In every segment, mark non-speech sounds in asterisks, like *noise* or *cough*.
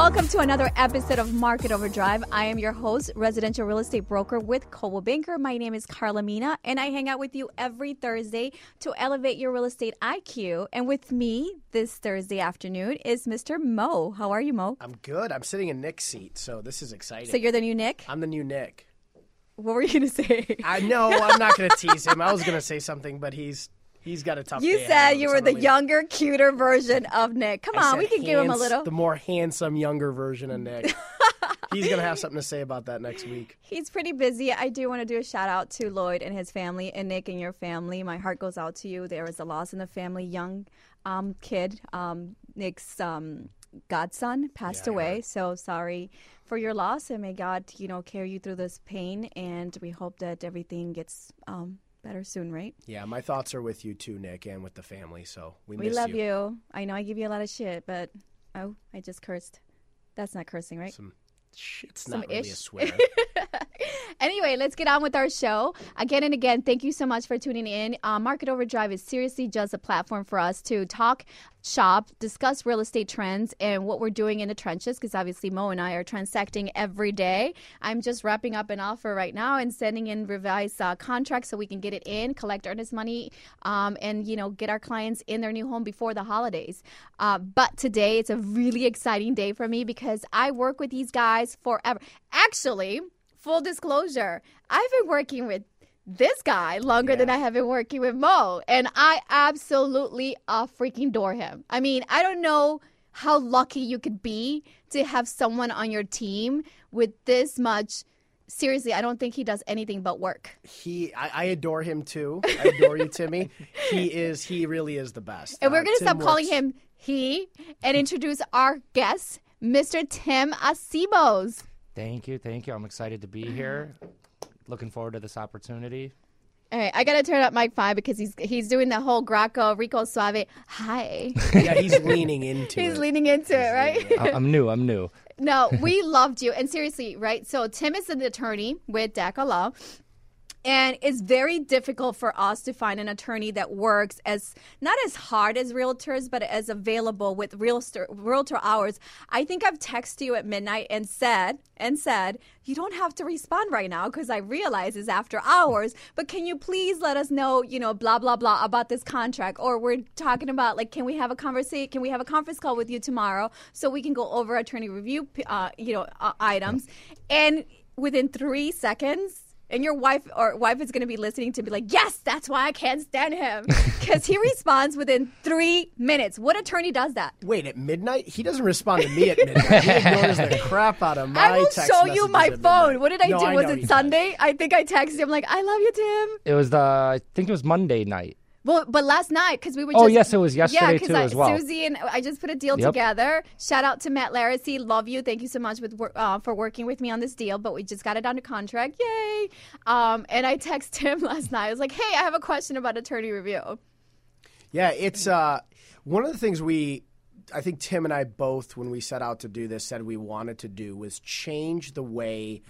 Welcome to another episode of Market Overdrive. I am your host, residential real estate broker with Coldwell Banker. My name is Carla Mina, and I hang out with you every Thursday to elevate your real estate IQ. And with me this Thursday afternoon is Mr. Mo. How are you, Mo? I'm good. I'm sitting in Nick's seat, so this is exciting. So you're the new Nick? I'm the new Nick. What were you going to say? I know I'm not going to tease him. I was going to say something, but he's he's got a tough. You said you were the gonna- younger, cuter version of Nick. Come I on, we can give him a little. The more handsome, younger version of Nick. *laughs* he's going to have something to say about that next week. He's pretty busy. I do want to do a shout out to Lloyd and his family and Nick and your family. My heart goes out to you. There was a loss in the family. Young um, kid, um, Nick's um, godson, passed Yeah, away. So sorry for your loss, and may God, you know, carry you through this pain. And we hope that everything gets um, better soon, right? Yeah, my thoughts are with you too, Nick, and with the family. So we, We love you. I know I give you a lot of shit, but oh, I just cursed. That's not cursing, right? Some shit's Some not really a swear. *laughs* Anyway, let's get on with our show. Again and again, thank you so much for tuning in. Uh, Market Overdrive is seriously just a platform for us to talk, shop, discuss real estate trends and what we're doing in the trenches because obviously Mo and I are transacting every day. I'm just wrapping up an offer right now and sending in revised uh, contracts so we can get it in, collect earnest money, um, and you know get our clients in their new home before the holidays. Uh, but today it's a really exciting day for me because I work with these guys forever. Actually full disclosure, I've been working with this guy longer than I have been working with Mo, and I absolutely uh, freaking adore him. I mean, I don't know how lucky you could be to have someone on your team with this much. Seriously, I don't think he does anything but work. he, I, I adore him too. I adore you, Timmy. He *laughs* is. He really is the best. And we're Uh, going to Tim stop calling him he and introduce our guest, Mr. Tim Acebos. Thank you, thank you. I'm excited to be here. Looking forward to this opportunity. All right, I gotta turn up Mike Five because he's he's doing the whole Graco Rico Suave. Hi, *laughs* Yeah, he's leaning into he's it. leaning into it, right? I- I'm new. I'm new. no, we loved you, and seriously, right? So Tim is an attorney with DACA Law. And it's very difficult for us to find an attorney that works as not as hard as realtors, but as available with realtor, realtor hours. I think I've texted you at midnight and said and said you don't have to respond right now because I realize it's after hours. But can you please let us know, you know, blah blah blah about this contract, or we're talking about like, can we have a conversation? Can we have a conference call with you tomorrow so we can go over attorney review, uh, you know, uh, items? And within three seconds and your wife or wife is going to be listening to be like, yes, that's why I can't stand him *laughs* because he responds within three minutes. What attorney does that? Wait, at midnight? He doesn't respond to me at midnight. He *laughs* ignores the crap out of my I will text show you my phone. midnight. What did I No, do? I Was it he does. Sunday? I think I texted him like, I love you, Tim. It was the. I think it was Monday night. Well, but last night because we were. Just, oh, yes, it was yesterday yeah, 'cause too I, as well. Susie and I just put a deal Yep. together. Shout out to Matt Laracy. Love you. Thank you so much with uh, for working with me on this deal. But we just got it under contract. Yay! Um, and I texted him *laughs* last night. I was like, Hey, I have a question about attorney review. Yeah, it's uh, one of the things we, I think Tim and I both, when we set out to do this, said we wanted to do was change the way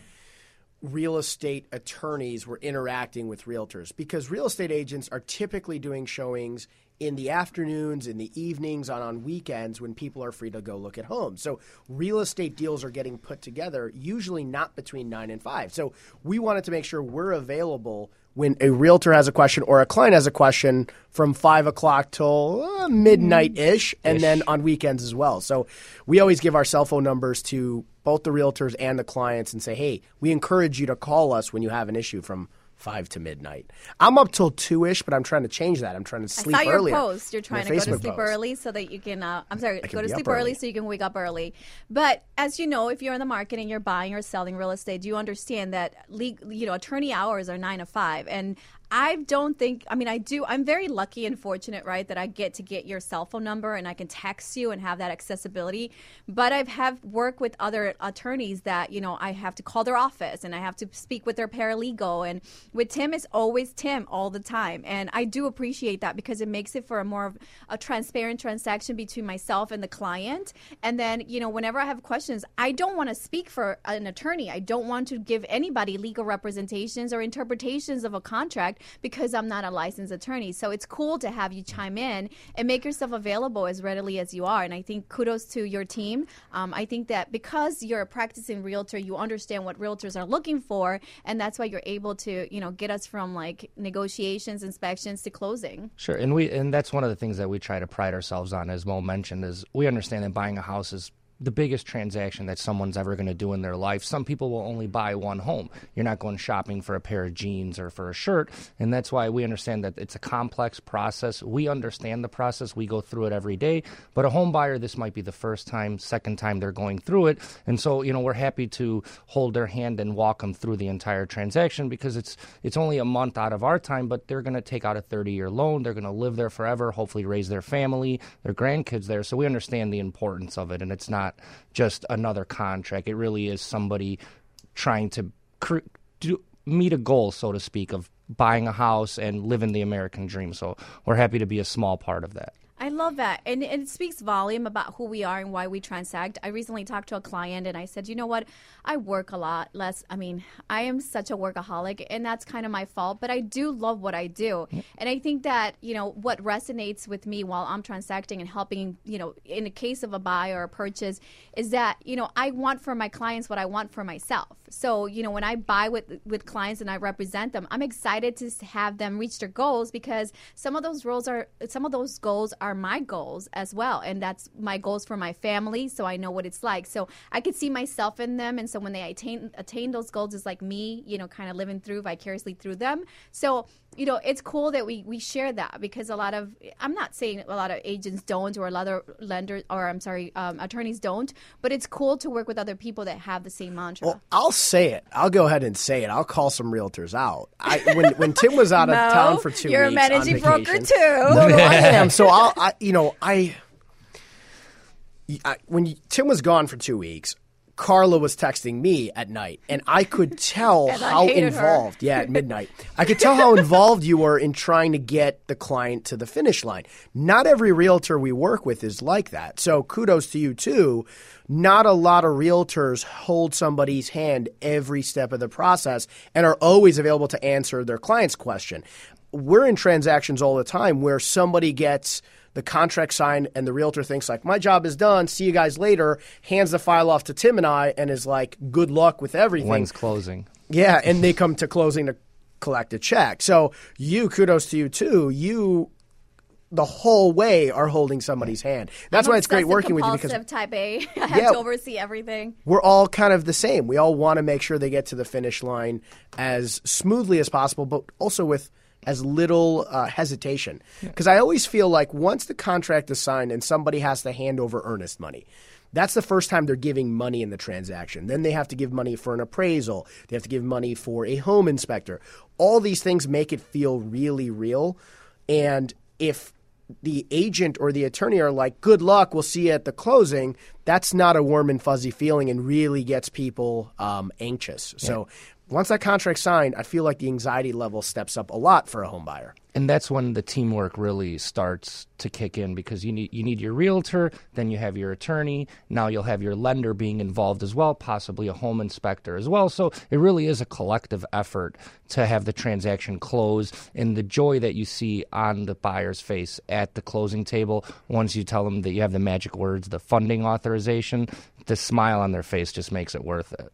real estate attorneys were interacting with realtors because real estate agents are typically doing showings in the afternoons, in the evenings, on on weekends when people are free to go look at homes. So real estate deals are getting put together usually not between 9 and 5. So we wanted to make sure we're available when a realtor has a question or a client has a question from 5 o'clock till uh, midnight ish and then on weekends as well. So we always give our cell phone numbers to both the realtors and the clients and say, hey, we encourage you to call us when you have an issue from five to midnight. I'm up till two ish, but I'm trying to change that. I'm trying to sleep I saw your earlier. post. You're trying My to go to sleep post. early so that you can. Uh, I'm sorry, can go to sleep early. early. so you can wake up early. But as you know, if you're in the market and you're buying or selling real estate, do you understand that you know attorney hours are nine to five, and I don't think. I mean, I do. I'm very lucky and fortunate, right, that I get to get your cell phone number and I can text you and have that accessibility. But I've have worked with other attorneys that you know I have to call their office and I have to speak with their paralegal. And with Tim, it's always Tim all the time, and I do appreciate that because it makes it for a more of a transparent transaction between myself and the client. And then you know, whenever I have questions, I don't want to speak for an attorney. I don't want to give anybody legal representations or interpretations of a contract. Because I'm not a licensed attorney. So it's cool to have you chime in and make yourself available as readily as you are. And I think kudos to your team. Um, I think that because you're a practicing realtor, you understand what realtors are looking for, and that's why you're able to, you know, get us from like negotiations, inspections to closing. Sure, and we and that's one of the things that we try to pride ourselves on, as Mo mentioned, is we understand that buying a house is the biggest transaction that someone's ever going to do in their life. Some people will only buy one home. You're not going shopping for a pair of jeans or for a shirt. And that's why we understand that it's a complex process. We understand the process. We go through it every day. But a home buyer, this might be the first time, second time they're going through it. And so, you know, we're happy to hold their hand and walk them through the entire transaction because it's it's only a month out of our time, but they're going to take out a 30 year loan. They're going to live there forever, hopefully raise their family, their grandkids there. So we understand the importance of it. And it's not not just another contract. It really is somebody trying to do, meet a goal, so to speak, of buying a house and living the American dream. So we're happy to be a small part of that. I love that. And, and, it speaks volume about who we are and why we transact. I recently talked to a client and I said, you know what? I work a lot less. I mean, I am such a workaholic and that's kind of my fault, but I do love what I do. And I think that, you know, what resonates with me while I'm transacting and helping, you know, in the case of a buy or a purchase is that, you know, I want for my clients what I want for myself. So, you know, when I buy with, with clients and I represent them, I'm excited to have them reach their goals because some of those roles are, some of those goals are are my goals as well. And that's my goals for my family. So I know what it's like. So I could see myself in them. And so when they attain, attain those goals, it's like me, you know, kind of living through vicariously through them. So, you know, it's cool that we, we share that because a lot of, I'm not saying a lot of agents don't or a lot of lenders or I'm sorry, um, attorneys don't, but it's cool to work with other people that have the same mantra. Well, I'll say it. I'll go ahead and say it. I'll call some realtors out. I, when, when Tim was *laughs* out of no, town for 2 you're weeks, a managing broker too. No, no, I am. *laughs* So I'll, I, you know, I, I when you, Tim was gone for two weeks, Carla was texting me at night, and I could tell how involved. Yeah, at midnight, I could tell how involved you were in trying to get the client to the finish line. Not every realtor we work with is like that. So kudos to you too. Not a lot of realtors hold somebody's hand every step of the process and are always available to answer their client's question. We're in transactions all the time where somebody gets the contract signed and the realtor thinks like my job is done see you guys later hands the file off to tim and i and is like good luck with everything when's closing yeah and they come to closing to collect a check so you kudos to you too you the whole way are holding somebody's hand. That's I'm why it's great working with you because type A. *laughs* I have yeah, to oversee everything. We're all kind of the same. We all want to make sure they get to the finish line as smoothly as possible, but also with as little uh, hesitation. Because I always feel like once the contract is signed and somebody has to hand over earnest money, that's the first time they're giving money in the transaction. Then they have to give money for an appraisal. They have to give money for a home inspector. All these things make it feel really real. And if the agent or the attorney are like, good luck, we'll see you at the closing, that's not a warm and fuzzy feeling and really gets people um, anxious. Yeah. So once that contract's signed, I feel like the anxiety level steps up a lot for a home buyer. And that's when the teamwork really starts to kick in because you need you need your realtor, then you have your attorney, now you'll have your lender being involved as well, possibly a home inspector as well. So it really is a collective effort to have the transaction close and the joy that you see on the buyer's face at the closing table once you tell them that you have the magic words, the funding authorization, the smile on their face just makes it worth it.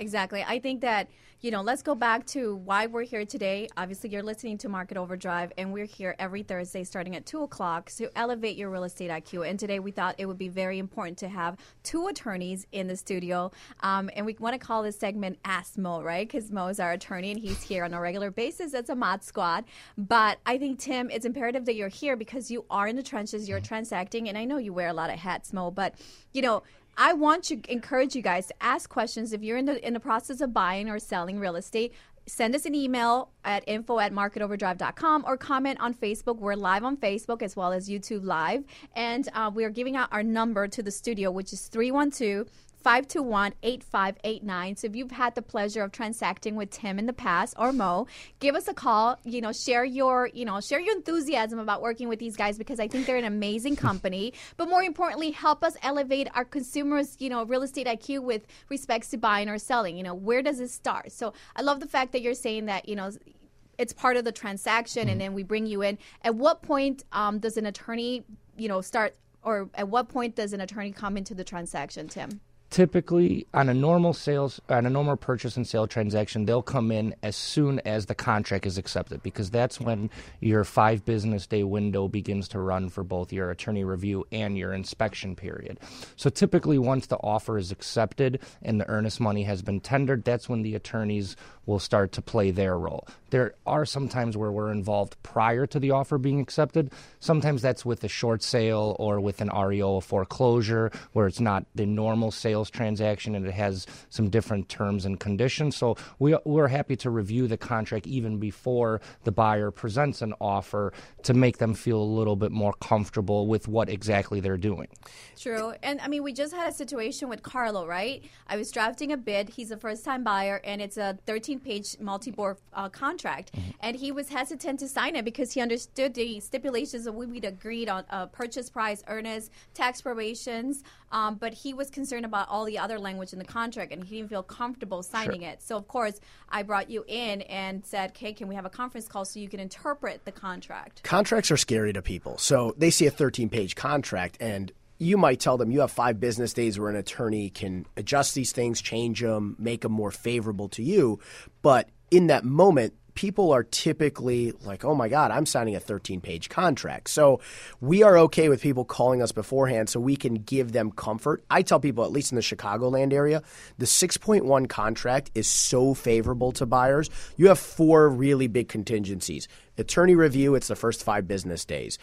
Exactly. I think that, you know, let's go back to why we're here today. Obviously, you're listening to Market Overdrive, and we're here every Thursday starting at 2 o'clock to elevate your real estate IQ. And today we thought it would be very important to have two attorneys in the studio. Um, and we want to call this segment Ask Mo, right? Because Mo is our attorney, and he's here on a regular basis. That's a mod squad. But I think, Tim, it's imperative that you're here because you are in the trenches, you're transacting, and I know you wear a lot of hats, Mo, but, you know, I want to encourage you guys to ask questions if you're in the in the process of buying or selling real estate. Send us an email at info at marketoverdrive.com or comment on Facebook. We're live on Facebook as well as YouTube Live. And uh, we are giving out our number to the studio, which is 312 521 8589. So if you've had the pleasure of transacting with Tim in the past or Mo, give us a call. You know, share your, you know, share your enthusiasm about working with these guys because I think they're an amazing *laughs* company. but more importantly, help us elevate our consumers, you know, real estate IQ with respects to buying or selling. You know, where does it start? So I love the fact that you're saying that, you know, it's part of the transaction, and then we bring you in. At what point um, does an attorney, you know, start, or at what point does an attorney come into the transaction, Tim? Typically on a normal sales on a normal purchase and sale transaction they'll come in as soon as the contract is accepted because that's when your five business day window begins to run for both your attorney review and your inspection period. So typically once the offer is accepted and the earnest money has been tendered that's when the attorneys will start to play their role there are some times where we're involved prior to the offer being accepted sometimes that's with a short sale or with an reo foreclosure where it's not the normal sales transaction and it has some different terms and conditions. So we, we're happy to review the contract even before the buyer presents an offer to make them feel a little bit more comfortable with what exactly they're doing. True. And I mean, we just had a situation with Carlo, right? I was drafting a bid. He's a first time buyer, and it's a 13 page multi board uh, contract. Mm-hmm. And he was hesitant to sign it because he understood the stipulations that we'd agreed on uh, purchase price, earnest, tax prorations. Um, but he was concerned about all the other language in the contract, and he didn't feel comfortable signing sure. it. So, of course, I brought you in and said, "Okay, can we have a conference call so you can interpret the contract?" Contracts are scary to people, so they see a 13-page contract, and you might tell them you have five business days where an attorney can adjust these things, change them, make them more favorable to you. But in that moment, people are typically like, oh my God, I'm signing a 13 page contract. So we are okay with people calling us beforehand so we can give them comfort. I tell people, at least in the Chicagoland area, the 6.1 contract is so favorable to buyers. You have four really big contingencies. Attorney review, it's the first five business days.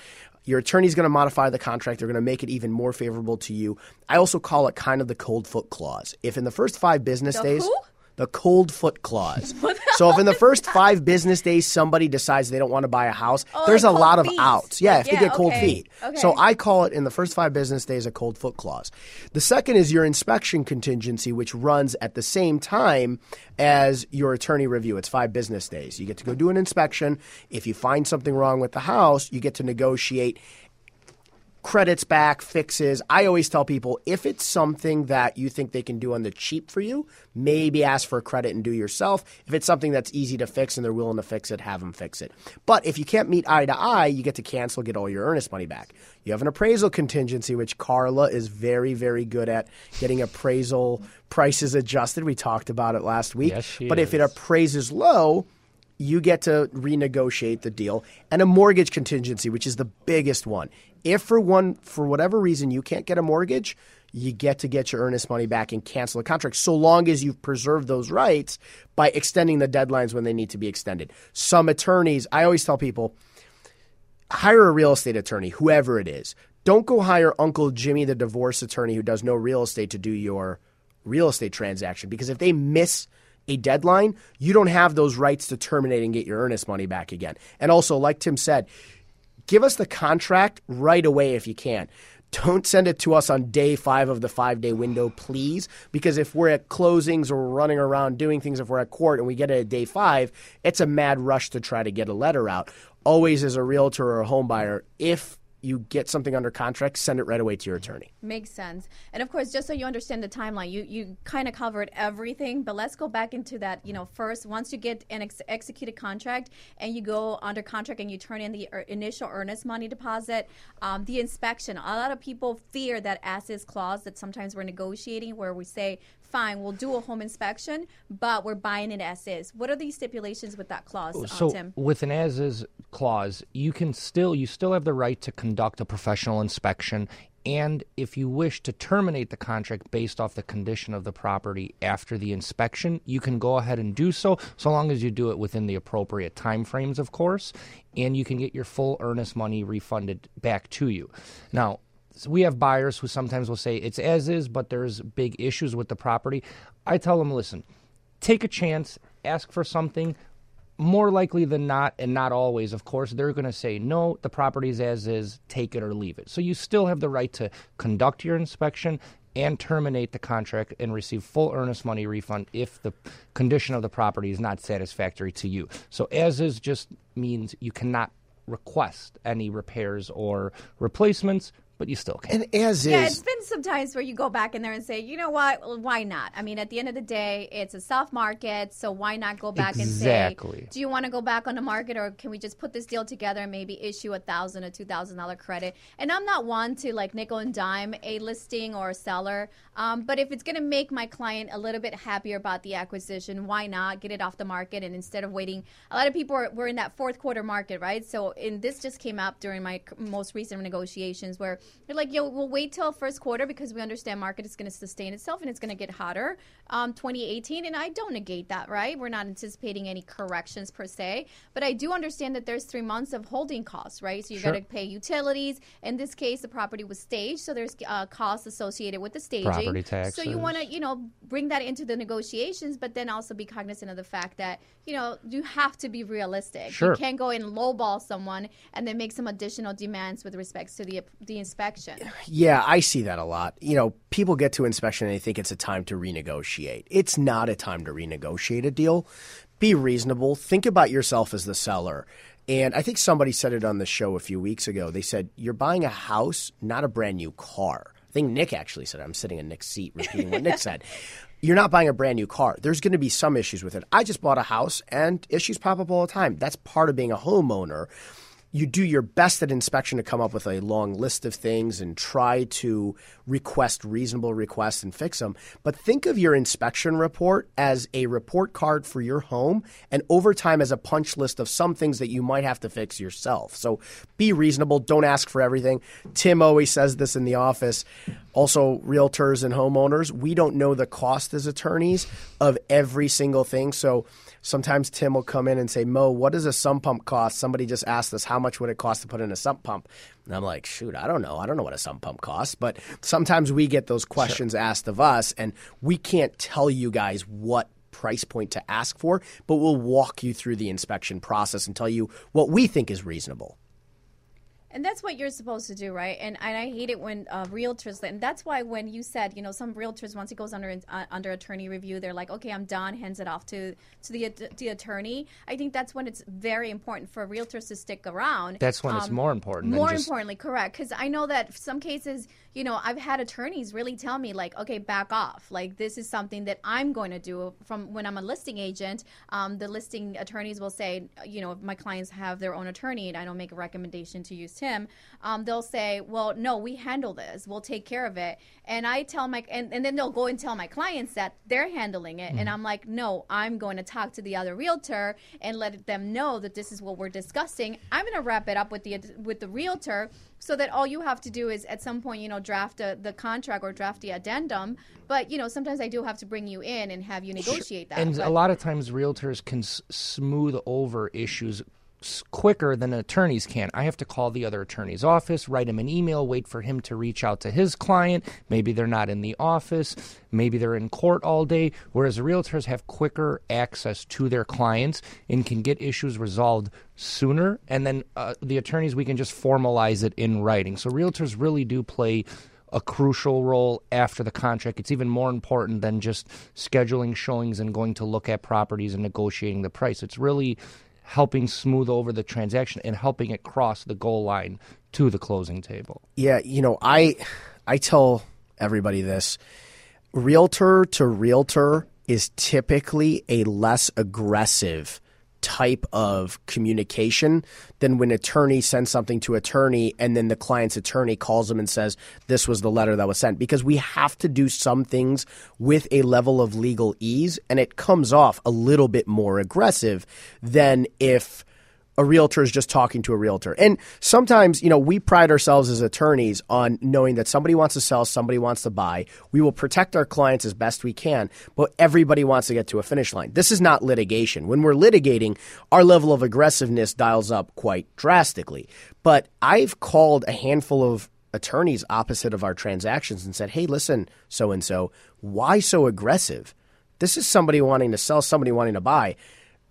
Your attorney's going to modify the contract. They're going to make it even more favorable to you. I also call it kind of the cold foot clause. If in the first five business the days, who? The cold foot clause. *laughs* so if in the first five business days somebody decides they don't want to buy a house, oh, there's like a lot feet. of outs. Yeah, if yeah, they get cold okay. feet. Okay. So I call it in the first five business days a cold foot clause. The second is your inspection contingency, which runs at the same time as your attorney review. It's five business days. You get to go do an inspection. If you find something wrong with the house, you get to negotiate credits back, fixes. I always tell people if it's something that you think they can do on the cheap for you, maybe ask for a credit and do yourself. If it's something that's easy to fix and they're willing to fix it, have them fix it. But if you can't meet eye to eye, you get to cancel, get all your earnest money back. You have an appraisal contingency, which Carla is very, very good at getting appraisal prices adjusted. We talked about it last week. Yes, but is. if it appraises low, you get to renegotiate the deal and a mortgage contingency which is the biggest one if for one for whatever reason you can't get a mortgage you get to get your earnest money back and cancel the contract so long as you've preserved those rights by extending the deadlines when they need to be extended some attorneys i always tell people hire a real estate attorney whoever it is don't go hire uncle jimmy the divorce attorney who does no real estate to do your real estate transaction because if they miss a deadline, you don't have those rights to terminate and get your earnest money back again. And also, like Tim said, give us the contract right away if you can. Don't send it to us on day five of the five day window, please. Because if we're at closings or running around doing things, if we're at court and we get it at day five, it's a mad rush to try to get a letter out. Always, as a realtor or a home buyer, if you get something under contract, send it right away to your attorney. Makes sense. And of course, just so you understand the timeline, you you kind of covered everything, but let's go back into that. You know, first, once you get an ex- executed contract and you go under contract and you turn in the er- initial earnest money deposit, um, the inspection. A lot of people fear that as is clause that sometimes we're negotiating where we say, fine, we'll do a home inspection, but we're buying it as is. What are the stipulations with that clause, uh, so Tim? with an as is clause, you can still you still have the right to conduct a professional inspection and if you wish to terminate the contract based off the condition of the property after the inspection, you can go ahead and do so, so long as you do it within the appropriate time frames, of course, and you can get your full earnest money refunded back to you. Now, we have buyers who sometimes will say it's as is, but there's big issues with the property. I tell them, listen, take a chance, ask for something. More likely than not, and not always, of course, they're going to say, no, the property's as is, take it or leave it. So you still have the right to conduct your inspection and terminate the contract and receive full earnest money refund if the condition of the property is not satisfactory to you. So as is just means you cannot request any repairs or replacements but you still can. And as Yeah, is, it's been some times where you go back in there and say, you know what, well, why not? I mean, at the end of the day, it's a soft market, so why not go back Exactly. and say, do you want to go back on the market, or can we just put this deal together and maybe issue a thousand or two thousand dollar credit? And I'm not one to like nickel and dime a listing or a seller, um, but if it's going to make my client a little bit happier about the acquisition, why not get it off the market? And instead of waiting, a lot of people are, were in that fourth quarter market, right? So, in this just came up during my most recent negotiations where they're like, yo, we'll wait till first quarter because we understand market is going to sustain itself and it's going to get hotter. Um, 2018 and i don't negate that right? We're not anticipating any corrections per se but i do understand that there's three months of holding costs right? So you Sure. got to pay utilities. In this case the property was staged so there's uh, costs associated with the staging. Property so you want to you know bring that into the negotiations but then also be cognizant of the fact that you know you have to be realistic. Sure. you can't go and lowball someone and then make some additional demands with respects to the the inspection Yeah, I see that a lot. You know, people get to inspection and they think it's a time to renegotiate. It's not a time to renegotiate a deal. Be reasonable. Think about yourself as the seller. And I think somebody said it on the show a few weeks ago. They said, You're buying a house, not a brand new car. I think Nick actually said it. I'm sitting in Nick's seat repeating what Nick said. *laughs* You're not buying a brand new car. There's going to be some issues with it. I just bought a house and issues pop up all the time. That's part of being a homeowner you do your best at inspection to come up with a long list of things and try to request reasonable requests and fix them. But think of your inspection report as a report card for your home and over time as a punch list of some things that you might have to fix yourself. So be reasonable. Don't ask for everything. Tim always says this in the office. Also, realtors and homeowners, we don't know the cost as attorneys of every single thing. So sometimes Tim will come in and say, Mo, what does a sump pump cost? Somebody just asked us, how much would it cost to put in a sump pump? And I'm like, shoot, I don't know. I don't know what a sump pump costs. But sometimes we get those questions asked of us, and we can't tell you guys what price point to ask for, but we'll walk you through the inspection process and tell you what we think is reasonable. And that's what you're supposed to do, right? And and I hate it when uh, realtors. And that's why when you said, you know, some realtors once it goes under uh, under attorney review, they're like, okay, I'm done, hands it off to to the the attorney. I think that's when it's very important for realtors to stick around. That's when it's Um, more important More just- importantly, correct? Because I know that some cases, you know, I've had attorneys really tell me like, okay, back off. Like this is something that I'm going to do from when I'm a listing agent. Um, the listing attorneys will say, you know, if my clients have their own attorney and I don't make a recommendation to use him, um, they'll say, well, no, we handle this. We'll take care of it. And I tell my, and, and then they'll go and tell my clients that they're handling it. And I'm like, no, I'm going to talk to the other realtor and let them know that this is what we're discussing. I'm going to wrap it up with the with the realtor so that all you have to do is at some point, you know, draft a, the contract or draft the addendum. But you know, sometimes I do have to bring you in and have you negotiate that. And But- a lot of times, realtors can s- smooth over issues quicker than attorneys can. I have to call the other attorney's office, write him an email, wait for him to reach out to his client. Maybe they're not in the office, maybe they're in court all day. Whereas realtors have quicker access to their clients and can get issues resolved sooner. And then uh, the attorneys, we can just formalize it in writing. So realtors really do play a crucial role after the contract. It's even more important than just scheduling showings and going to look at properties and negotiating the price. It's really helping smooth over the transaction and helping it cross the goal line to the closing table. Yeah, you know, I I tell everybody this. Realtor to realtor is typically a less aggressive type of communication than when attorney sends something to attorney and then the client's attorney calls them and says this was the letter that was sent. Because we have to do some things with a level of legalese and it comes off a little bit more aggressive than if a realtor is just talking to a realtor. And sometimes, you know, we pride ourselves as attorneys on knowing that somebody wants to sell, somebody wants to buy. We will protect our clients as best we can, but everybody wants to get to a finish line. This is not litigation. When we're litigating, our level of aggressiveness dials up quite drastically. But I've called a handful of attorneys opposite of our transactions and said, hey, listen, so and so, why so aggressive? This is somebody wanting to sell, somebody wanting to buy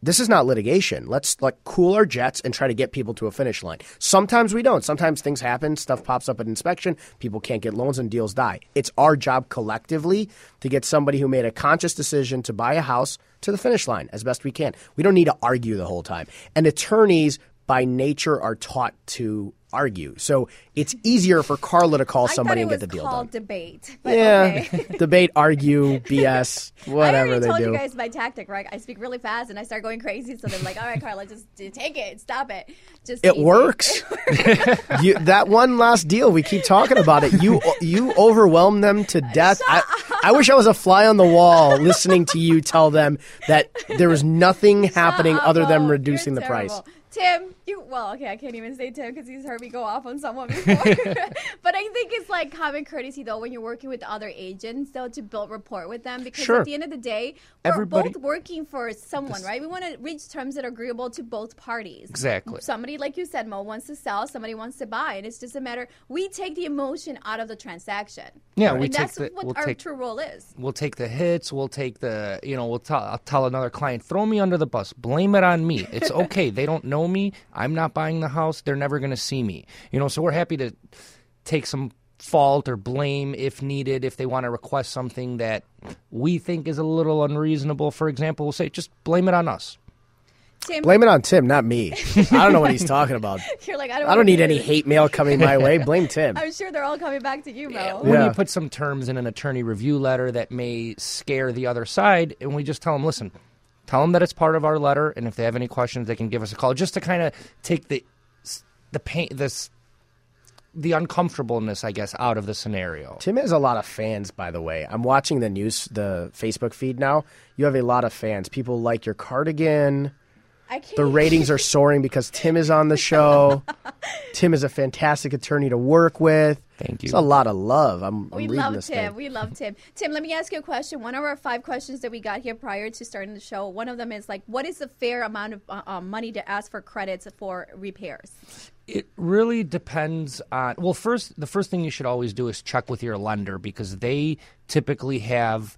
this is not litigation. Let's like cool our jets and try to get people to a finish line. Sometimes we don't. Sometimes things happen, stuff pops up at inspection, people can't get loans and deals die. It's our job collectively to get somebody who made a conscious decision to buy a house to the finish line as best we can. We don't need to argue the whole time. And attorneys by nature are taught to argue. So it's easier for Carla to call somebody and get the deal done. debate. But Yeah, okay. *laughs* debate, argue, *laughs* BS, I whatever already they told do. you guys my tactic, right? I speak really fast and I start going crazy. So they're like, "All right, Carla, just take it, stop it." Just It easy. works. *laughs* you, that one last deal, we keep talking about it. You you overwhelm them to uh, death. I, I wish I was a fly on the wall listening to you tell them that there was nothing happening Shut other than reducing the price. Tim, you well, okay, I can't even say Tim because he's heard me go off on someone before. *laughs* but I think it's like common courtesy though when you're working with other agents though to build rapport with them because Sure. at the end of the day, we're Everybody- both working for someone, right? We want to reach terms that are agreeable to both parties. Exactly. Somebody, like you said, Mo wants to sell, somebody wants to buy, and it's just a matter. We take the emotion out of the transaction. Yeah, and we take that's the- what we'll our take- true role is. We'll take the hits. We'll take the, you know, we'll tell, I'll tell another client, throw me under the bus. Blame it on me. It's *laughs* okay. they don't know me. I'm not buying the house. They're never going to see me. You know, so we're happy to take some fault or blame if needed. If they want to request something that we think is a little unreasonable, for example, we'll say, just blame it on us. Tim, Blame it on Tim, not me. I don't know what he's talking about. *laughs* you're like, I don't. I don't need any hate mail coming my way. Blame Tim. *laughs* I'm sure they're all coming back to you, Mo. When Yeah. you put some terms in an attorney review letter that may scare the other side, and we just tell them, listen, tell them that it's part of our letter, and if they have any questions, they can give us a call, just to kind of take the the pain, this the uncomfortableness, I guess, out of the scenario. Tim has a lot of fans, by the way. I'm watching the news, the Facebook feed now. You have a lot of fans. People like your cardigan. I can't. The ratings are *laughs* soaring because Tim is on the show. *laughs* Tim is a fantastic attorney to work with. Thank you. It's a lot of love. I'm, I'm We reading love this Tim. thing. We love Tim. Tim, let me ask you a question. One of our five questions that we got here prior to starting the show, one of them is like, what is the fair amount of uh, uh, money to ask for credits for repairs? It really depends on. Well, first, the first thing you should always do is check with your lender because they typically have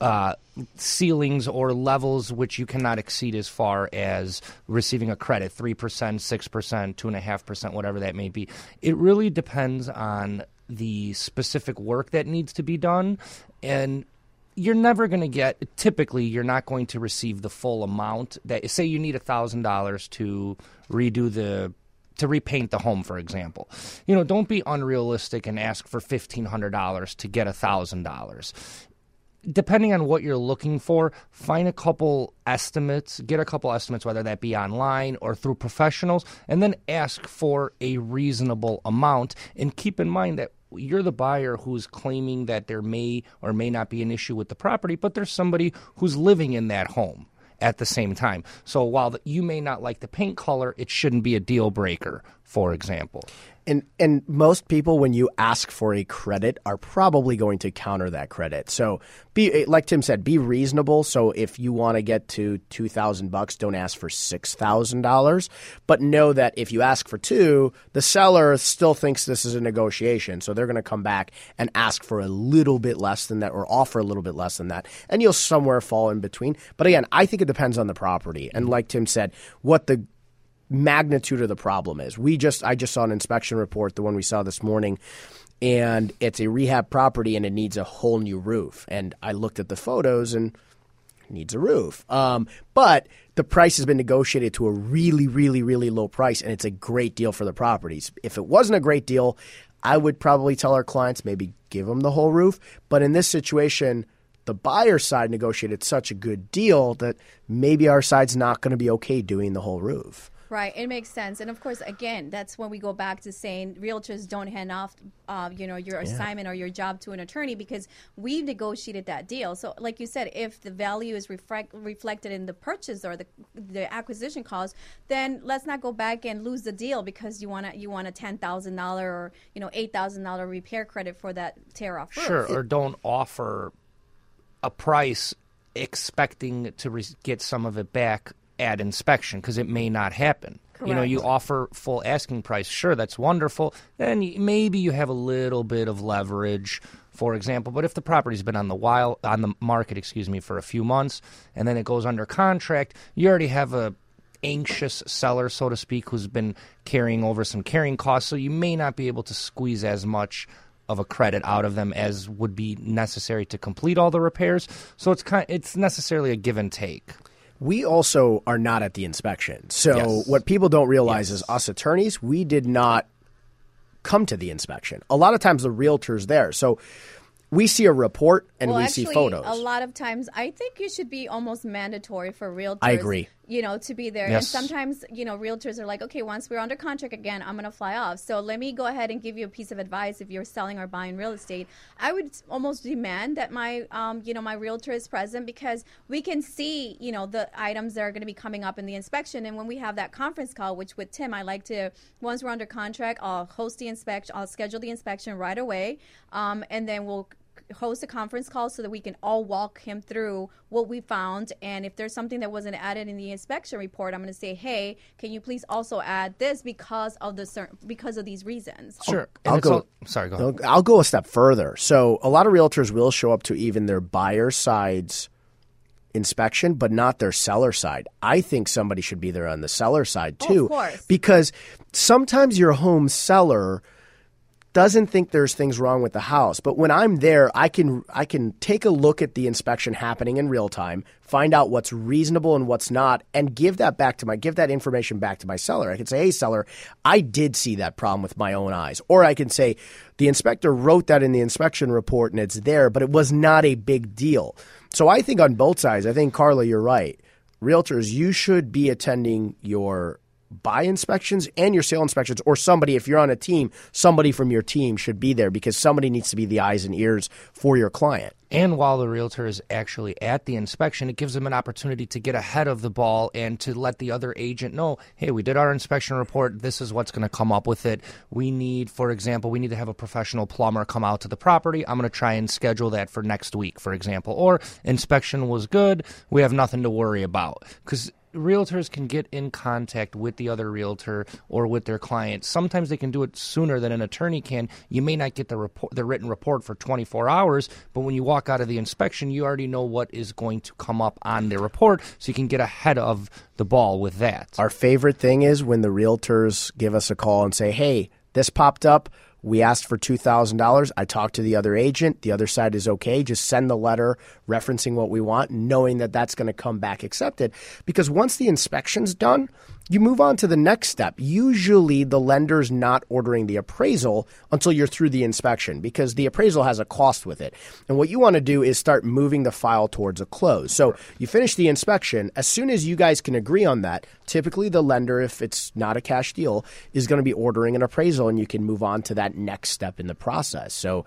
uh, ceilings or levels which you cannot exceed as far as receiving a credit 3%, 6%, 2.5%, whatever that may be. It really depends on the specific work that needs to be done. And you're never going to get typically you're not going to receive the full amount that say you need a thousand dollars to redo the to repaint the home for example you know don't be unrealistic and ask for $1500 to get a thousand dollars depending on what you're looking for, find a couple estimates, get a couple estimates, whether that be online or through professionals, and then ask for a reasonable amount. And keep in mind that you're the buyer who's claiming that there may or may not be an issue with the property, but there's somebody who's living in that home at the same time. So while you may not like the paint color, it shouldn't be a deal breaker, for example. And and most people, when you ask for a credit, are probably going to counter that credit. So be like Tim said, be reasonable. So if you want to get to two thousand bucks, don't ask for six thousand dollars. But know that if you ask for two, the seller still thinks this is a negotiation, so they're going to come back and ask for a little bit less than that, or offer a little bit less than that, and you'll somewhere fall in between. But again, I think it depends on the property, and like Tim said, what the magnitude of the problem is. We just I just saw an inspection report, the one we saw this morning, and it's a rehab property and it needs a whole new roof. And I looked at the photos and needs a roof. Um, but the price has been negotiated to a really, really, really low price, and it's a great deal for the properties. If it wasn't a great deal, I would probably tell our clients maybe give them the whole roof. But in this situation, the buyer side negotiated such a good deal that maybe our side's not going to be okay doing the whole roof. Right, it makes sense, and of course, again, that's when we go back to saying realtors don't hand off, uh, you know, your assignment or your job to an attorney because we've negotiated that deal. So, like you said, if the value is reflect, reflected in the purchase or the the acquisition cost, then let's not go back and lose the deal because you want to you want a ten thousand dollar or you know eight thousand dollar repair credit for that tear off roof. Sure, or don't offer a price expecting to re- get some of it back at inspection because it may not happen. You know, you offer full asking price. Sure, that's wonderful. Then maybe you have a little bit of leverage, for example. But if the property's been on the wild on the market, excuse me, for a few months, and then it goes under contract, you already have a anxious seller, so to speak, who's been carrying over some carrying costs. So you may not be able to squeeze as much of a credit out of them as would be necessary to complete all the repairs. So it's kind it's necessarily a give and take. We also are not at the inspection. So Yes. what people don't realize is us attorneys, we did not come to the inspection. A lot of times the realtor's there. So we see a report and well, we actually, see photos. a lot of times, I think it should be almost mandatory for realtors. I agree. You know, to be there. And sometimes, you know, realtors are like, okay, once we're under contract again, I'm going to fly off. So let me go ahead and give you a piece of advice. If you're selling or buying real estate, I would almost demand that my, um, you know, my realtor is present because we can see, you know, the items that are going to be coming up in the inspection. And when we have that conference call, which with Tim, I like to, once we're under contract, I'll host the inspection, I'll schedule the inspection right away, um, and then we'll host a conference call so that we can all walk him through what we found and if there's something that wasn't added in the inspection report i'm going to say hey can you please also add this because of the certain because of these reasons oh, Sure. And I'll go- all- sorry, go ahead. I'll- I'll go a step further. So a lot of realtors will show up to even their buyer side's inspection, but not their seller side. I think somebody should be there on the seller side Oh, too, of course. because sometimes your home seller doesn't think there's things wrong with the house but when i'm there i can i can take a look at the inspection happening in real time find out what's reasonable and what's not and give that back to my give that information back to my seller. I can say hey seller i did see that problem with my own eyes. Or i can say the inspector wrote that in the inspection report and it's there but it was not a big deal. So i think on both sides i think carla you're right. Realtors you should be attending your buy inspections and your sale inspections or somebody if you're on a team somebody from your team should be there because somebody needs to be the eyes and ears for your client And while the realtor is actually at the inspection, it gives them an opportunity to get ahead of the ball and to let the other agent know, hey, we did our inspection report. This is what's going to come up with it. We need, for example, we need to have a professional plumber come out to the property. I'm going to try and schedule that for next week, for example. Or inspection was good. We have nothing to worry about. Because realtors can get in contact with the other realtor or with their client. Sometimes they can do it sooner than an attorney can. You may not get the report, the written report for 24 hours, but when you walk out of the inspection, you already know what is going to come up on the report, so you can get ahead of the ball with that. our favorite thing is when the realtors give us a call and say hey this popped up we asked for $2000 i talked to the other agent. The other side is okay. Just send the letter referencing what we want knowing that that's going to come back accepted. Because once the inspection's done you move on to the next step. Usually, the lender's not ordering the appraisal until you're through the inspection because the appraisal has a cost with it. And what you want to do is start moving the file towards a close. So you finish the inspection. As soon as you guys can agree on that, typically the lender, if it's not a cash deal, is going to be ordering an appraisal and you can move on to that next step in the process. So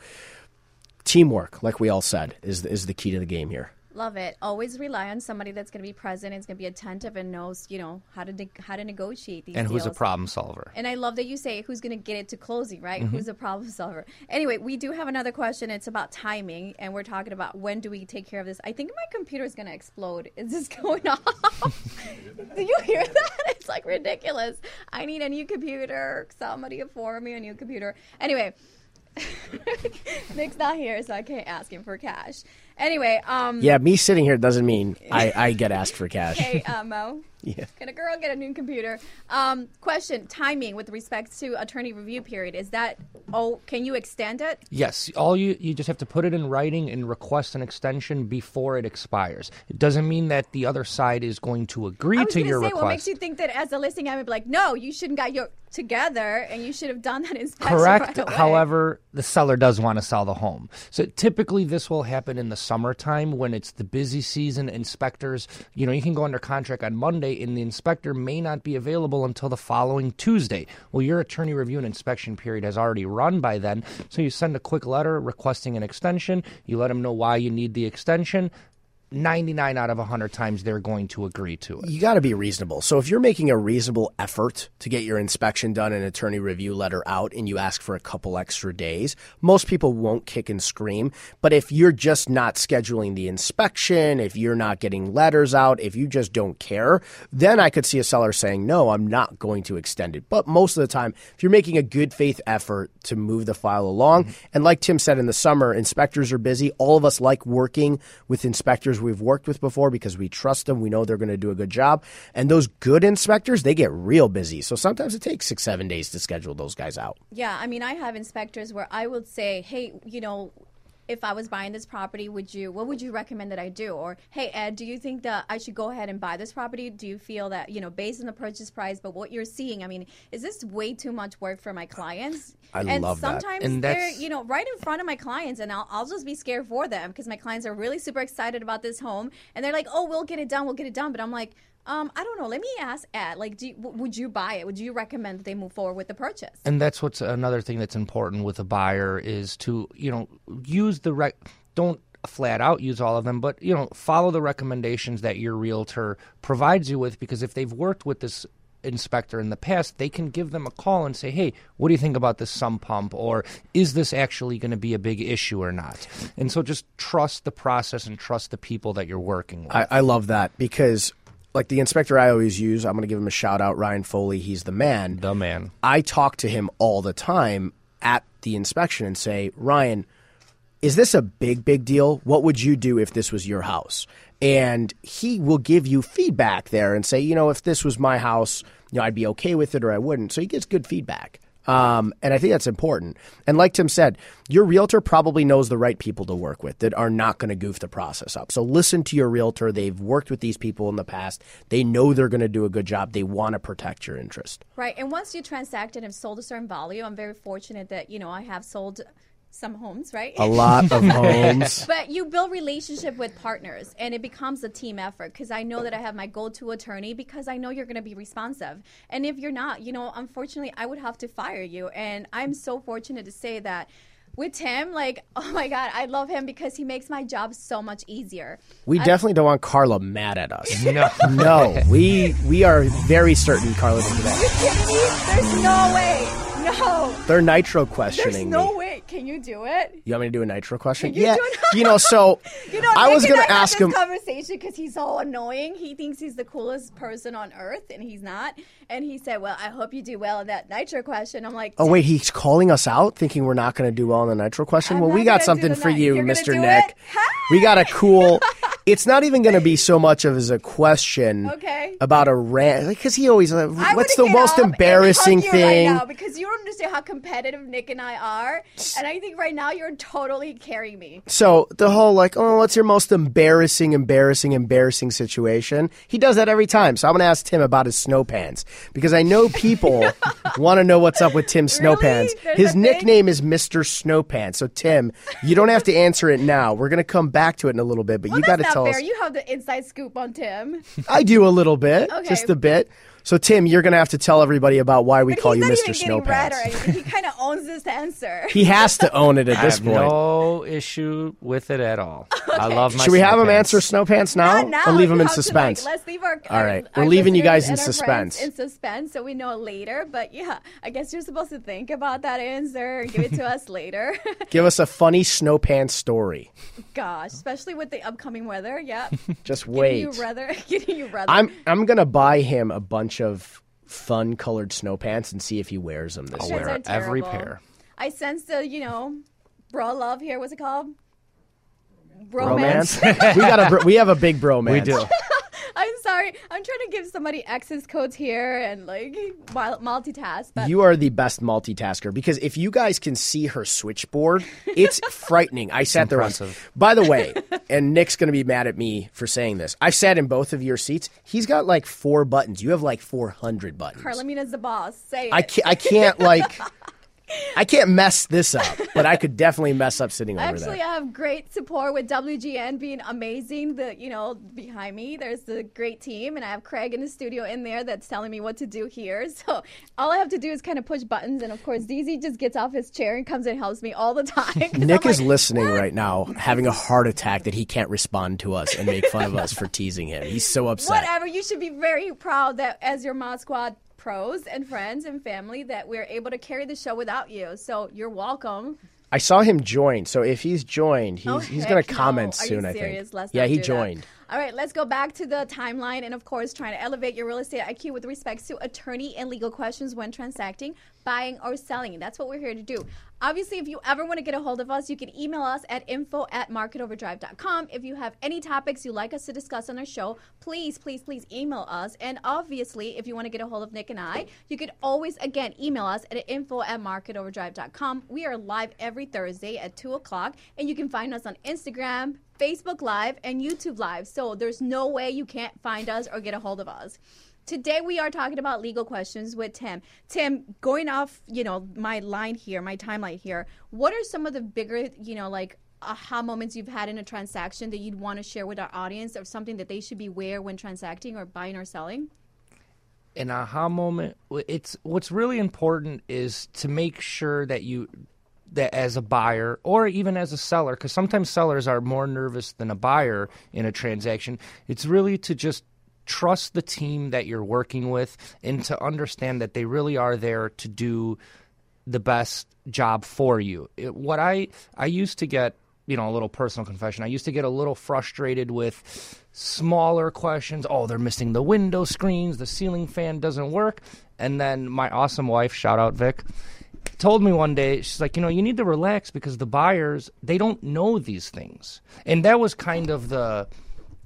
teamwork, like we all said, is, is the key to the game here. Love it. Always rely on somebody that's going to be present, is going to be attentive, and knows you know how to ne- how to negotiate these. and who's a problem solver? And I love that you say who's going to get it to closing, right? Mm-hmm. Who's a problem solver? Anyway, we do have another question. It's about timing, and we're talking about when do we take care of this. I think my computer is going to explode. *laughs* Is this going off? *laughs* do you hear that? It's like ridiculous. I need a new computer. Somebody afford me a new computer. Anyway. *laughs* Nick's not here, so I can't ask him for cash. Anyway, um, Yeah, me sitting here doesn't mean *laughs* I, I get asked for cash. hey, uh, Mo. *laughs* Yeah. Can a girl get a new computer? Um, question: Timing with respect to attorney review period is that? Oh, can you extend it? Yes, all you you just have to put it in writing and request an extension before it expires. It doesn't mean that the other side is going to agree I was to going your say, request. what makes you think that as a listing, I would be like, no, you shouldn't got your together, and you should have done that inspection. Correct. right away. However, the seller does want to sell the home. So typically this will happen in the summertime when it's the busy season. Inspectors, you know, you can go under contract on Monday and the inspector may not be available until the following Tuesday. Well, your attorney review and inspection period has already run by then. So you send a quick letter requesting an extension. You let them know why you need the extension. 99 out of 100 times they're going to agree to it. you got to be reasonable. So if you're making a reasonable effort to get your inspection done and attorney review letter out and you ask for a couple extra days, most people won't kick and scream. But if you're just not scheduling the inspection, if you're not getting letters out, if you just don't care, then I could see a seller saying, "No, I'm not going to extend it." But most of the time, if you're making a good faith effort to move the file along, mm-hmm. and like Tim said in the summer, inspectors are busy. All of us like working with inspectors we've worked with before because we trust them. We know they're going to do a good job. And those good inspectors, they get real busy. So sometimes it takes six, seven days to schedule those guys out. Yeah, I mean, I have inspectors where I would say, hey, you know, if I was buying this property, would you? What would you recommend that I do? Or hey, Ed, do you think that I should go ahead and buy this property? Do you feel that you know, based on the purchase price, but what you're seeing, I mean, is this way too much work for my clients? I and love that. sometimes And they're you know right in front of my clients, and I'll I'll just be scared for them because my clients are really super excited about this home, and they're like, oh, we'll get it done, we'll get it done, but I'm like. Um, I don't know. Let me ask Ed. Like, do you, w- would you buy it? Would you recommend that they move forward with the purchase? and that's what's another thing that's important with a buyer is to you know use the rec don't flat out use all of them but you know follow the recommendations that your realtor provides you with because if they've worked with this inspector in the past they can give them a call and say hey what do you think about this sump pump or is this actually going to be a big issue or not and so just trust the process and trust the people that you're working with I, I love that because, like the inspector I always use, I'm going to give him a shout out, Ryan Foley. He's the man. the man I talk to him all the time at the inspection and say, Ryan, is this a big, big deal? What would you do if this was your house? And he will give you feedback there and say, you know, if this was my house, you know, I'd be okay with it or I wouldn't. So he gets good feedback. Um, and I think that's important. And like Tim said, your realtor probably knows the right people to work with that are not going to goof the process up. So listen to your realtor. They've worked with these people in the past. They know they're going to do a good job. They want to protect your interest. Right. And once you transact and sold a certain value, I'm very fortunate that, you know, I have sold some homes, right? A lot of *laughs* homes. but you build relationship with partners and it becomes a team effort because I know that I have my go-to attorney because I know you're going to be responsive. And if you're not, you know, unfortunately, I would have to fire you. And I'm so fortunate to say that with Tim, like, *laughs* oh my God, I love him because he makes my job so much easier. We definitely don't want Carla mad at us. *laughs* no no, we we are very certain Carla did that. Kidding me? There's no way. No. They're nitro questioning There's no me. way. Can you do it? You want me to do a nitro question? Can you yeah. do it? you know, so *laughs* You know, I was gonna ask this him. conversation because he's so annoying. He thinks he's the coolest person on earth, and he's not. And he said, "Well, I hope you do well in that nitro question." I'm like, Oh wait, he's calling us out, thinking we're not going to do well in the nitro question. I'm well, we got something for you, You're Mr. Nick. Hi. We got a cool. *laughs* it's not even going to be so much of as a question Okay. about a rant because he always. What's the most embarrassing thing? right now because you don't understand how competitive Nick and I are, and I think right now you're totally carrying me. So the whole like, oh, what's your most embarrassing, embarrassing, embarrassing situation? He does that every time. So I'm going to ask Tim about his snow pants because I know people *laughs* want to know what's up with Tim's snow pants. There's His a thing? nickname is Mr. Snow Pants. So Tim, you don't have to answer it now. We're going to come back to it in a little bit, but Well, you got to tell not us. fair. You have the inside scoop on Tim. I do a little bit, *laughs* Okay. just a bit. So Tim, you're going to have to tell everybody about why we But call he's you not Mr. even Snow getting red Pants. or anything. He *laughs* kind of owns this answer. He has to own it at I this have point. no issue with it at all. *laughs* I love my. Should we have snow him answer Snowpants now, Not now. or leave him in have to, like, suspense? let's leave our. All our- our We're leaving you guys in and our friends suspense. In suspense, so we know later. But yeah, I guess you're supposed to think about that answer and give it to us *laughs* later. Give us a funny Snowpants story. Gosh, especially with the upcoming weather. Yeah. Just Getting wait. you rather. Getting you rather. I'm I'm gonna buy him a bunch of fun colored snow pants and see if he wears them this I'll year. wear Trends every pair. I sense the you know, bro love here. What's it called? Bromance. *laughs* we got a bro- we have a big bromance. We do. *laughs* I'm sorry. I'm trying to give somebody access codes here and like multitask. But You are the best multitasker because if you guys can see her switchboard, it's *laughs* frightening. I sat there once. impressive. By the way, and Nick's going to be mad at me for saying this. I sat in both of your seats. He's got like four buttons. You have like 400 buttons. Carlamina's the boss. Say it. I can't, I can't like *laughs* I can't mess this up, but I could definitely mess up sitting over Actually, there. Actually, I have great support with WGN being amazing. The you know behind me, there's the great team, and I have Craig in the studio in there that's telling me what to do here. *laughs* So all I have to do is kind of push buttons, and of course, DZ just gets off his chair and comes and helps me all the *laughs* time. Nick I'm is like, listening ah! right now, having a heart attack that he can't respond to us and make fun of us for teasing him. He's so upset. Whatever. You should be very proud that as your Mod Squad pros and friends and family that we're able to carry the show without you. So you're welcome. I saw him join, so if he's joined, he's Oh, he's going to comment you soon. I think. Yeah, he do that. joined. All right, let's go back to the timeline and, of course, trying to elevate your real estate IQ with respect to attorney and legal questions when transacting, buying, or selling. That's what we're here to do. Obviously, if you ever want to get a hold of us, you can email us at info at marketoverdrive.com. If you have any topics you'd like us to discuss on our show, please, please, please email us. And obviously, if you want to get a hold of Nick and I, you can always, again, email us at info at marketoverdrive.com. We are live every Thursday at 2 o'clock, and you can find us on Instagram, Facebook Live, and YouTube Live. So there's no way you can't find us or get a hold of us. Today we are talking about legal questions with Tim. Tim, going off, you know, my line here, my timeline here, what are some of the bigger, you know, like aha moments you've had in a transaction that you'd want to share with our audience or something that they should be aware when transacting or buying or selling? An aha moment. It's what's really important is to make sure that you that as a buyer or even as a seller because sometimes sellers are more nervous than a buyer in a transaction it's really to just trust the team that you're working with and to understand that they really are there to do the best job for you. It, what I I used to get, you know, a little personal confession. I used to get a little frustrated with smaller questions. Oh, they're missing the window screens, the ceiling fan doesn't work. And then my awesome wife, shout out Vic, told me one day she's like you know you need to relax because the buyers they don't know these things and that was kind of the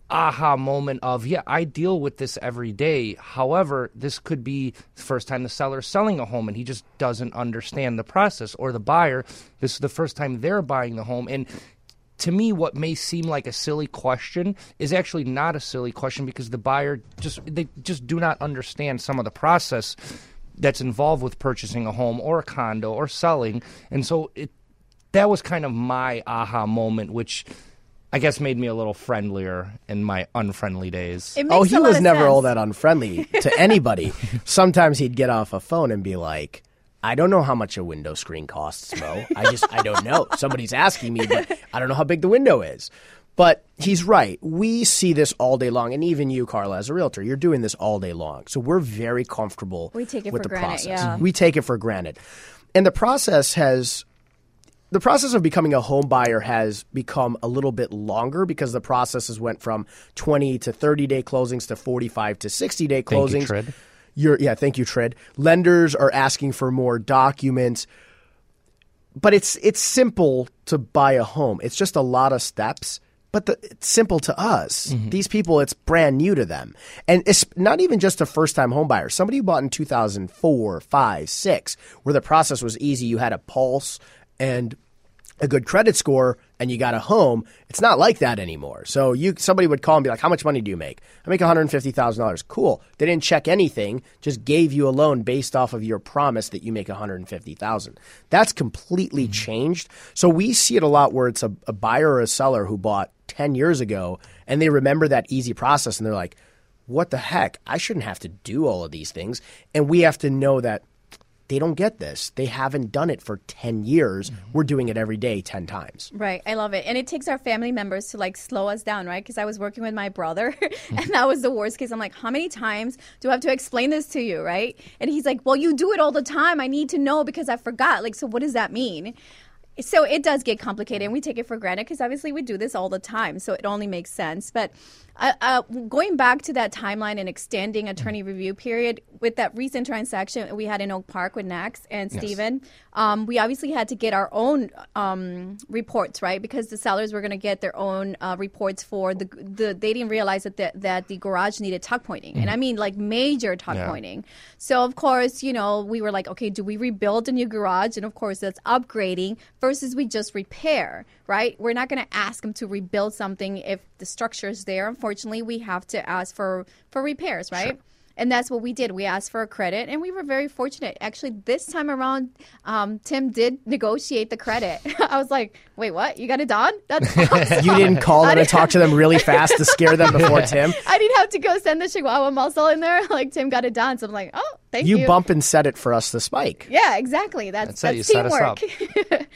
aha moment of yeah i deal with this every day. However this could be the first time the seller is selling a home and he just doesn't understand the process or the buyer this is the first time they're buying the home. And to me what may seem like a silly question is actually not a silly question because the buyer just they just do not understand some of the process that's involved with purchasing a home or a condo or selling. And so it that was kind of my aha moment which I guess made me a little friendlier in my unfriendly days. It oh, makes Oh, a he lot was of never sense. all that unfriendly to *laughs* anybody. Sometimes he'd get off a phone and be like, I don't know how much a window screen costs, Mo. I just, I don't know. Somebody's asking me, but I don't know how big the window is. But he's right. We see this all day long. And even you, Carla, as a realtor, you're doing this all day long. So we're very comfortable We take it with for the granted, process. yeah. We take it for granted. And the process has the process of becoming a home buyer has become a little bit longer because the processes went from 20 to 30 day closings to 45 to 60 day Thank you, closings. TRID. You're, yeah, thank you, TRID. Lenders are asking for more documents, but it's it's simple to buy a home. It's just a lot of steps, but the, it's simple to us. Mm-hmm. These people, it's brand new to them, and it's not even just a first time home buyer. Somebody who bought in 2004, 5, 6, where the process was easy. You had a pulse and a good credit score and you got a home, it's not like that anymore. So you somebody would call and be like, "How much money do you make?" I make one hundred fifty thousand dollars. Cool. They didn't check anything, just gave you a loan based off of your promise that you make one hundred fifty thousand. That's completely mm-hmm. changed. So we see it a lot where it's a, a buyer or a seller who bought ten years ago and they remember that easy process and they're like, "What the heck? I shouldn't have to do all of these things." And we have to know that they don't get this. They haven't done it for 10 years. Mm-hmm. We're doing it every day 10 times. Right, I love it, and it takes our family members to like slow us down, right? Because I was working with my brother, *laughs* mm-hmm. and that was the worst case. I'm like, how many times do I have to explain this to you, right? And he's like, well, you do it all the time. I need to know because I forgot. Like, so what does that mean? So it does get complicated, and we take it for granted because obviously we do this all the time. So it only makes sense. But uh, uh, going back to that timeline and extending attorney review period with that recent transaction we had in Oak Park with Nax and Steven, um, we obviously had to get our own um, reports, right? Because the sellers were going to get their own uh, reports for the the. They didn't realize that the, that the garage needed tuck pointing, and I mean like major tuck Yeah. pointing. So of course, you know, we were like, okay, do we rebuild a new garage? And of course, that's upgrading versus we just repair, right? We're not going to ask them to rebuild something if the structure is there. Unfortunately, we have to ask for for repairs, right? And that's what we did. We asked for a credit, and we were very fortunate. Actually, this time around, um, Tim did negotiate the credit. *laughs* I was like, "Wait, what? You got it done? That's *laughs* awesome." You didn't call *laughs* them and talk to them really fast to scare them before Tim. I didn't have to go send the Chihuahua muscle in there. Like Tim got it done, so I'm like, "Oh, thank you." You bump and set it for us to spike. Yeah, exactly. That's That's it. that's, You set us teamwork.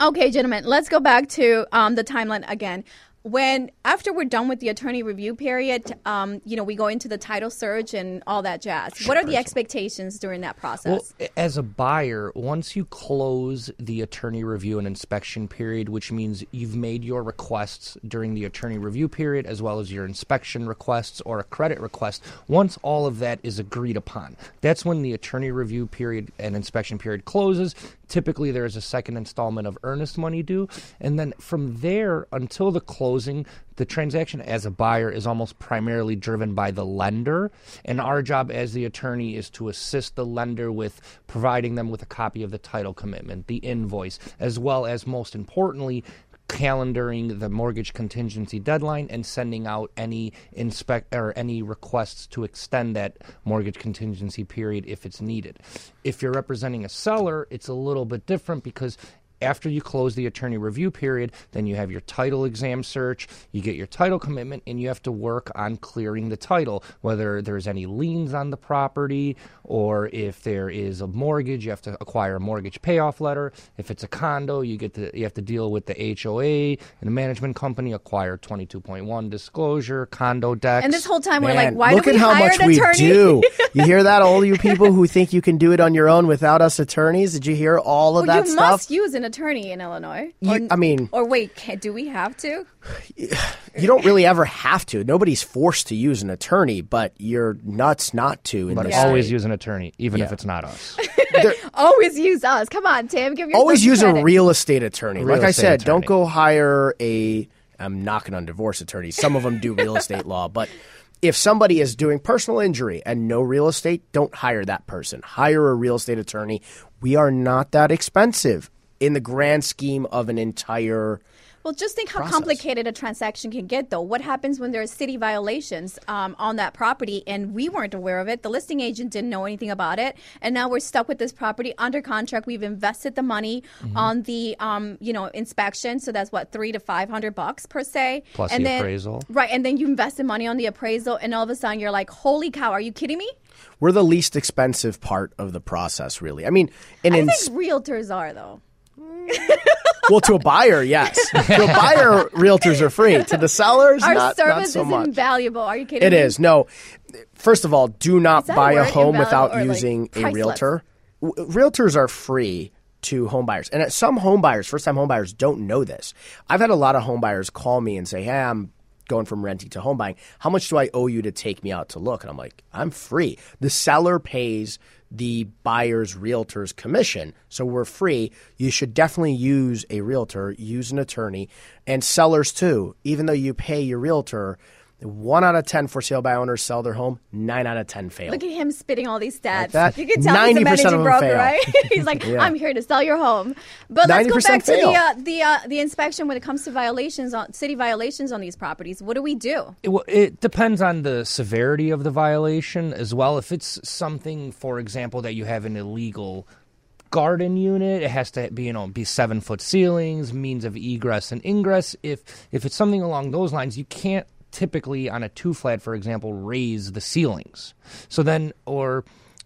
okay, gentlemen, let's go back to um, the timeline again. When after we're done with the attorney review period, um, you know, we go into the title search and all that jazz. what are the expectations during that process? Well, as a buyer, once you close the attorney review and inspection period, which means you've made your requests during the attorney review period as well as your inspection requests or a credit request, once all of that is agreed upon, that's when the attorney review period and inspection period closes. Typically, there is a second installment of earnest money due. And then from there until the closing, the transaction as a buyer is almost primarily driven by the lender. And our job as the attorney is to assist the lender with providing them with a copy of the title commitment, the invoice, as well as, most importantly, calendaring the mortgage contingency deadline and sending out any inspect or any requests to extend that mortgage contingency period if it's needed. If you're representing a seller, it's a little bit different because after you close the attorney review period, then you have your title exam search, you get your title commitment, and you have to work on clearing the title, whether there's any liens on the property or if there is a mortgage, you have to acquire a mortgage payoff letter. If it's a condo, you get to you have to deal with the HOA and the management company, acquire 22.1 disclosure, condo decks. And this whole time we're like, why look do we at how hire much an we attorney? do. *laughs* You hear that, all you people who think you can do it on your own without us attorneys? Did you hear all of Well, that you stuff? must use an attorney in Illinois. You- I mean- or wait, can, do we have to? You don't really ever have to. Nobody's forced to use an attorney, but you're nuts not to. In but this always state. use an attorney, even if it's not us. *laughs* Always use us. Come on, Tim. Give yourself always some use a real estate attorney. Real like I estate said, don't go hire a. I'm knocking on divorce attorneys. Some of them do real estate law, but if somebody is doing personal injury and no real estate, don't hire that person. Hire a real estate attorney. We are not that expensive in the grand scheme of an entire. Well, just think how process. complicated a transaction can get, though. What happens when there are city violations um, on that property and we weren't aware of it? The listing agent didn't know anything about it, and now we're stuck with this property under contract. We've invested the money Mm-hmm. on the, um, you know, inspection, so that's what three to five hundred bucks per se. Plus and the then, appraisal. right? And then you invested money on the appraisal, and all of a sudden you're like, "Holy cow! Are you kidding me?" We're the least expensive part of the process, really. I mean, an I ins- think realtors are though. *laughs* well, to a buyer, yes. to a buyer, realtors are free. To the sellers, Our not, service not so is much. invaluable. Are you kidding It me? is. No. First of all, do not buy a, home without or, like, using a realtor. Realtors are free to home buyers. And uh, some home buyers, first time home buyers, don't know this. I've had a lot of home buyers call me and say, Hey, I'm going from renting to home buying. How much do I owe you to take me out to look? And I'm like, I'm free. The seller pays the buyer's realtor's commission. So we're free. You should definitely use a realtor, use an attorney, and sellers too. Even though you pay your realtor, one out of 10 for sale by owners sell their home, nine out of 10 fail. Look at him spitting all these stats. that. You can tell he's a 90% of managing broker, fail. right? *laughs* he's like, *laughs* I'm here to sell your home. But let's go 90% back to the uh, the uh, the inspection when it comes to violations on city violations on these properties. What do we do? It, well, it depends on the severity of the violation as well. If it's something, for example, that you have an illegal garden unit, it has to be you know be seven foot ceilings, means of egress and ingress. If if it's something along those lines, you can't typically on a two flat, for example, raise the ceilings. So then, or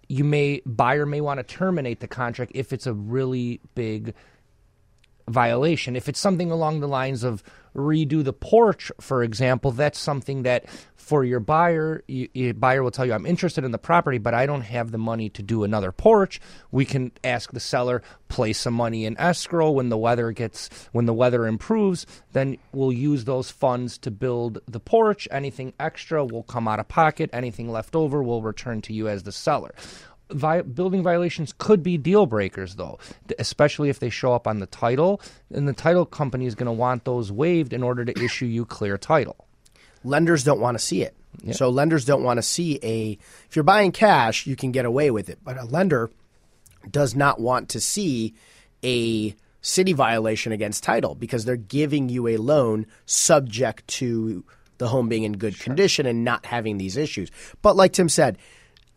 you may buyer may want to terminate the contract if it's a really big violation. If it's something along the lines of redo the porch, for example, that's something that for your buyer, you, your buyer will tell you, I'm interested in the property, but I don't have the money to do another porch. We can ask the seller, place some money in escrow when the weather gets, when the weather improves, then we'll use those funds to build the porch. Anything extra will come out of pocket. Anything left over will return to you as the seller vi- building violations could be deal breakers, though, especially if they show up on the title. And the title company is going to want those waived in order to issue you clear title. lenders don't want to see it. So lenders don't want to see a if you're buying cash, you can get away with it, but a lender does not want to see a city violation against title because they're giving you a loan subject to the home being in good condition and not having these issues. But like Tim said,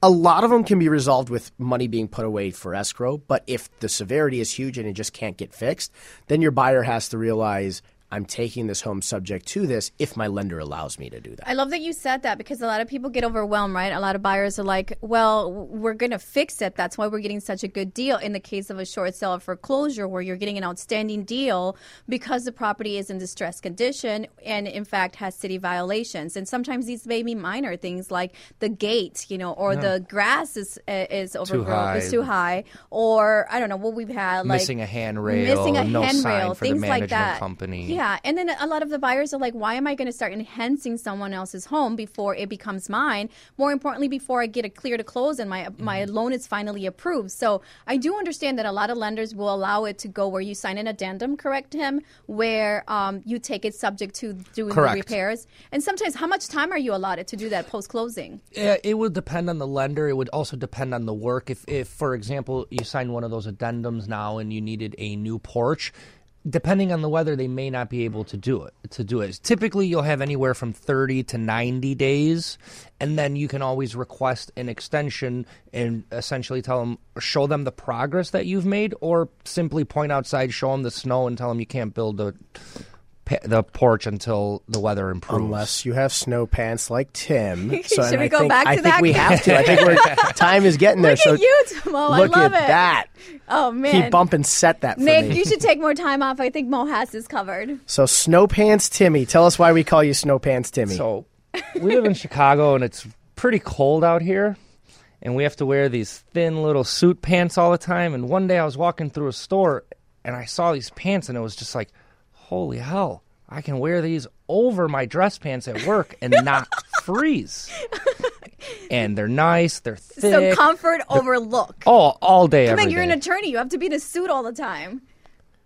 a lot of them can be resolved with money being put away for escrow, but if the severity is huge and it just can't get fixed, then your buyer has to realize I'm taking this home subject to this if my lender allows me to do that. I love that you said that because a lot of people get overwhelmed, right? A lot of buyers are like, well, we're going to fix it. That's why we're getting such a good deal. In the case of a short sale or foreclosure, where you're getting an outstanding deal because the property is in distressed condition and, in fact, has city violations. And sometimes these may be minor things like the gate, you know, or the grass is uh, is overgrown, is high. too high, or I don't know what we've had, like Missing a handrail, missing a no handrail, sign for the things like management that. company. You Yeah, and then a lot of the buyers are like, "Why am I going to start enhancing someone else's home before it becomes mine? More importantly, before I get a clear to close and my my Mm-hmm. loan is finally approved." So I do understand that a lot of lenders will allow it to go where you sign an addendum, correct him, where um, you take it subject to doing Correct. the repairs. And sometimes, how much time are you allotted to do that post closing? Yeah, it would depend on the lender. It would also depend on the work. If, if, for example, you signed one of those addendums now and you needed a new porch, depending on the weather, they may not be able to do it. To do it, typically you'll have anywhere from thirty to ninety days, and then you can always request an extension and essentially tell them, show them the progress that you've made, or simply point outside, show them the snow, and tell them you can't build pa- the porch until the weather improves. Unless you have snow pants like Tim. *laughs* So, Should we I go think, back to I think we have to. I think we're, *laughs* time is getting there. Look so at you, Mo. I look love at it. that. Oh man, He bump and set that for Nick, me. you should take more time off. I think Mo has is covered. So Snow Pants Timmy, tell us why we call you Snow Pants Timmy. So we live in Chicago and it's pretty cold out here. And we have to wear these thin little suit pants all the time. And one day I was walking through a store and I saw these pants and it was just like, holy hell, I can wear these over my dress pants at work and not *laughs* freeze. And they're nice, they're thick. So comfort over look. oh, all day, I mean, you're day. an attorney. You have to be in a suit all the time.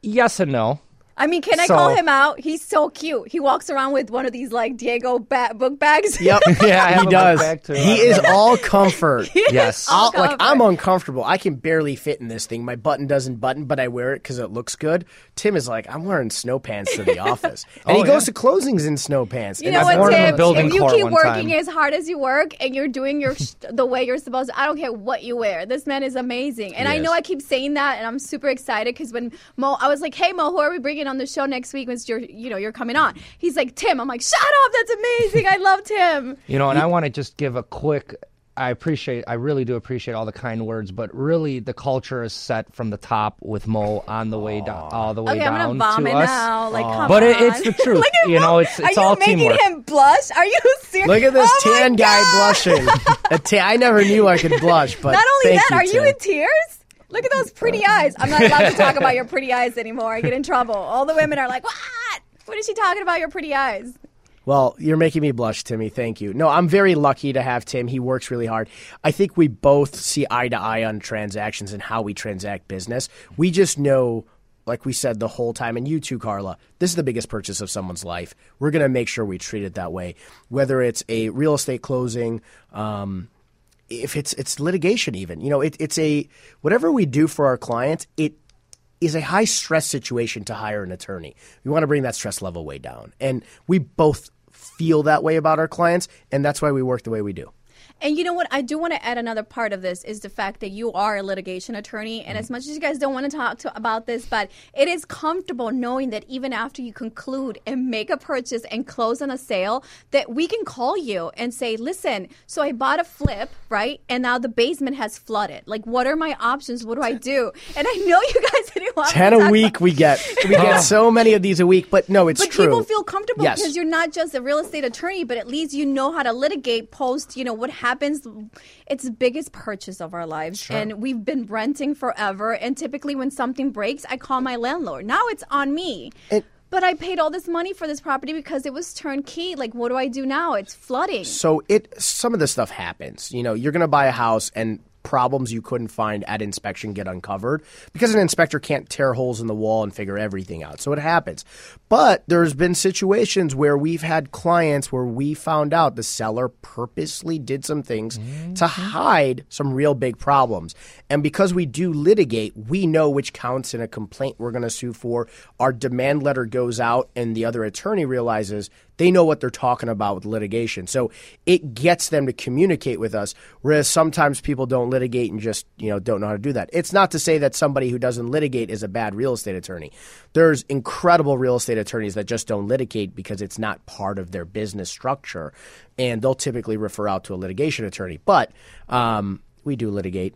yes and no. I mean, can I So- call him out? He's so cute. He walks around with one of these like Diego ba- book bags. Yep. *laughs* Yeah, he does. too. He is *laughs* all comfort. Yes. I'll, like comfort. I'm uncomfortable. I can barely fit in this thing. My button doesn't button, but I wear it because it looks good. Tim is like, I'm wearing snow pants to the *laughs* office, and he Oh, goes yeah. to closings in snow pants. You And know I've what, worn Tim? building If you keep working time. as hard as you work and you're doing your sh- the way you're supposed to, I don't care what you wear. This man is amazing, and He I know. I keep saying that, and I'm super excited because when Mo, I was like, "Hey Mo, who are we bringing on the show next week?" When you're, you know, you're coming on. He's like, "Tim." I'm like, "Shut up! That's amazing. I love Tim." You know, and I want to just give a quick. I appreciate, I really do appreciate all the kind words, but really the culture is set from the top with Mo on the way down, all the way Okay, I'm down gonna bomb to it us. now. Like, come But on. it- it's the truth. *laughs* Look at You Mo. know, it's- it's Are you making him blush? Are you *laughs* serious? Look at this Oh tan guy blushing. A ta- I never knew I could blush, *laughs* but Not only thank that, are you in tears? Look at those pretty eyes. I'm not allowed to talk about your pretty eyes anymore. I get in trouble. All the women are like, "What? What is she talking about? Your pretty eyes?" Well, you're making me blush, Timmy. Thank you. No, I'm very lucky to have Tim. He works really hard. I think we both see eye to eye on transactions and how we transact business. We just know, like we said the whole time, and you too, Carla, this is the biggest purchase of someone's life. We're going to make sure we treat it that way. Whether it's a real estate closing, um, if it's it's litigation, even you know, it, it's a whatever we do for our clients, it is a high stress situation to hire an attorney. We want to bring that stress level way down. And we both feel that way about our clients, and that's why we work the way we do. And you know what? I do want to add another part of this is the fact that you are a litigation attorney. And as mm-hmm. much as you guys don't want to talk to, about this, but it is comfortable knowing that even after you conclude and make a purchase and close on a sale, that we can call you and say, listen, so I bought a flip, right? And now the basement has flooded. Like, what are my options? What do I do? And I know you guys *laughs* didn't want me to Ten talk a about- week we get. *laughs* We get uh-huh. so many of these a week, but no, it's But true. people feel comfortable Yes. because you're not just a real estate attorney, but at least you know how to litigate post, you know, what happens. It's the biggest purchase of our lives. And we've been renting forever. And typically when something breaks, I call my landlord. Now it's on me. And- but I paid all this money for this property because it was turnkey. Like, what do I do now? It's flooding. So it some of this stuff happens. You know, you're going to buy a house and problems you couldn't find at inspection get uncovered because an inspector can't tear holes in the wall and figure everything out. So it happens. But there's been situations where we've had clients where we found out the seller purposely did some things to mm-hmm. hide some real big problems. And because we do litigate, we know which counts in a complaint we're going to sue for. Our demand letter goes out and the other attorney realizes they know what they're talking about with litigation. So it gets them to communicate with us. Whereas sometimes people don't litigate and just, you know, don't know how to do that. It's not to say that somebody who doesn't litigate is a bad real estate attorney. There's incredible real estate attorneys that just don't litigate because it's not part of their business structure. And they'll typically refer out to a litigation attorney. But um, we do litigate.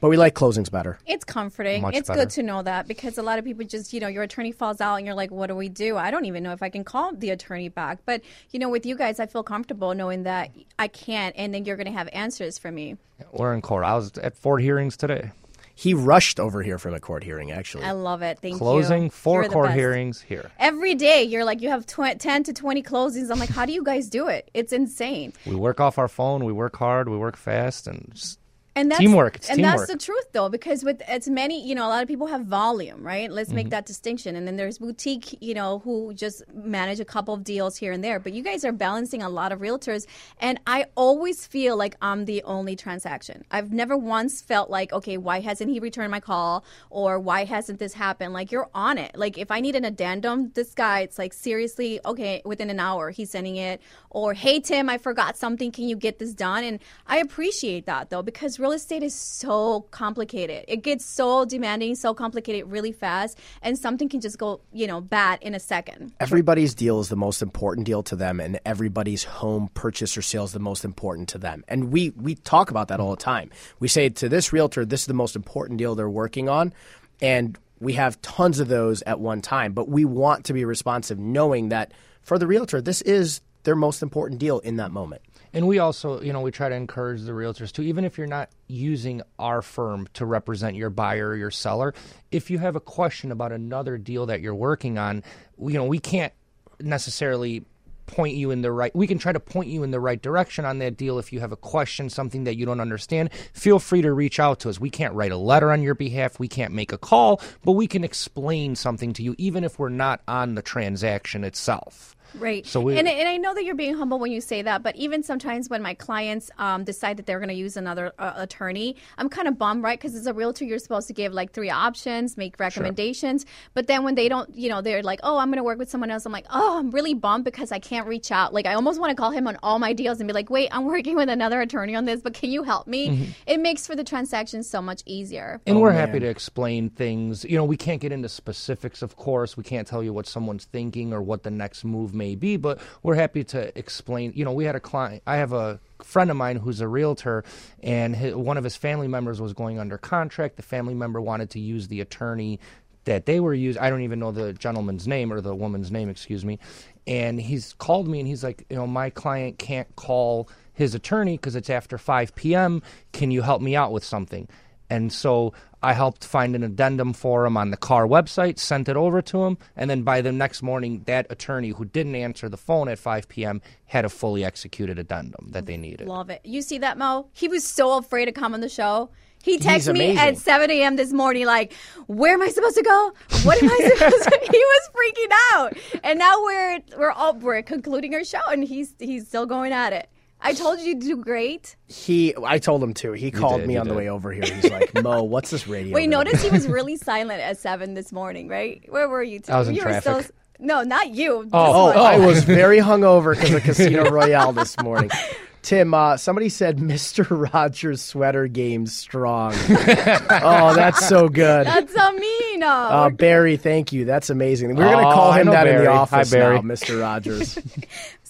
But we like closings better. It's comforting. Much it's better. good to know that because a lot of people just, you know, your attorney falls out and you're like, what do we do? I don't even know if I can call the attorney back. But, you know, with you guys, I feel comfortable knowing that I can't and then you're going to have answers for me. We're in court. I was at four hearings today. He rushed over here from a court hearing, actually. I love it. Thank you. Closing, four court best. hearings here. Every day, you're like, you have tw- 10 to 20 closings. I'm like, how do you guys do it? It's insane. We work off our phone, we work hard, we work fast, and just And that's Teamwork. It's and teamwork. that's the truth, though, because with as many, you know, a lot of people have volume, right? Let's Mm-hmm. make that distinction. And then there's boutique, you know, who just manage a couple of deals here and there. But you guys are balancing a lot of realtors, and I always feel like I'm the only transaction. I've never once felt like, okay, why hasn't he returned my call, or why hasn't this happened? Like you're on it. Like if I need an addendum, this guy, it's like seriously, okay, within an hour he's sending it, or hey Tim, I forgot something. Can you get this done? And I appreciate that though because real estate is so complicated. It gets so demanding, so complicated really fast, and something can just go, you know, bad in a second. Everybody's deal is the most important deal to them, and everybody's home purchase or sale is the most important to them. And we we talk about that all the time. We say to this realtor, this is the most important deal they're working on, and we have tons of those at one time. But we want to be responsive, knowing that for the realtor, this is their most important deal in that moment. And we also, you know, we try to encourage the realtors to, even if you're not using our firm to represent your buyer or your seller, if you have a question about another deal that you're working on, you know, we can't necessarily point you in the right we can try to point you in the right direction on that deal. If you have a question something that you don't understand feel free to reach out to us. We can't write a letter on your behalf. We can't make a call but we can explain something to you even if we're not on the transaction itself Right. So we- and, and I know that you're being humble when you say that, but even sometimes when my clients um, decide that they're going to use another uh, attorney, I'm kind of bummed, right? Because as a realtor, you're supposed to give like three options, make recommendations. sure. But then when they don't, you know, they're like, oh, I'm going to work with someone else. I'm like, oh, I'm really bummed because I can't reach out. Like, I almost want to call him on all my deals and be like, wait, I'm working with another attorney on this, but can you help me? Mm-hmm. It makes for the transaction so much easier. And we're man. happy to explain things. You know, we can't get into specifics, of course. We can't tell you what someone's thinking or what the next move may be, but we're happy to explain. You know, we had a client, I have a friend of mine who's a realtor, and his, one of his family members was going under contract. The family member wanted to use the attorney that they were using. I don't even know the gentleman's name or the woman's name, excuse me. And he's called me and he's like, you know, my client can't call his attorney because it's after 5 p.m. Can you help me out with something? And so I helped find an addendum for him on the car website, sent it over to him, and then by the next morning, that attorney who didn't answer the phone at 5 p.m. had a fully executed addendum that they needed. Love it. You see that, Mo? He was so afraid to come on the show. He texted me at 7 a.m. this morning, like, where am I supposed to go? What am I *laughs* supposed to *laughs* He was freaking out. And now we're we're all we're concluding our show and he's he's still going at it. I told you to do great. He, I told him to. He called did, me you on the way over here. He's like, "Mo, what's this radio?" Wait, thing?" notice he was *laughs* really silent at seven this morning, right? Where were you? Two? I was in you traffic. Were still, no, not you. Oh, This one. I was very hungover because of Casino Royale this morning. *laughs* Tim, uh, somebody said Mr. Rogers sweater game strong. *laughs* oh, that's so good. That's so mean. Oh, Uh, Barry, thank you. That's amazing. We're going to Oh, call him know that in Barry. the Hi, office Barry. now, Mr. Rogers.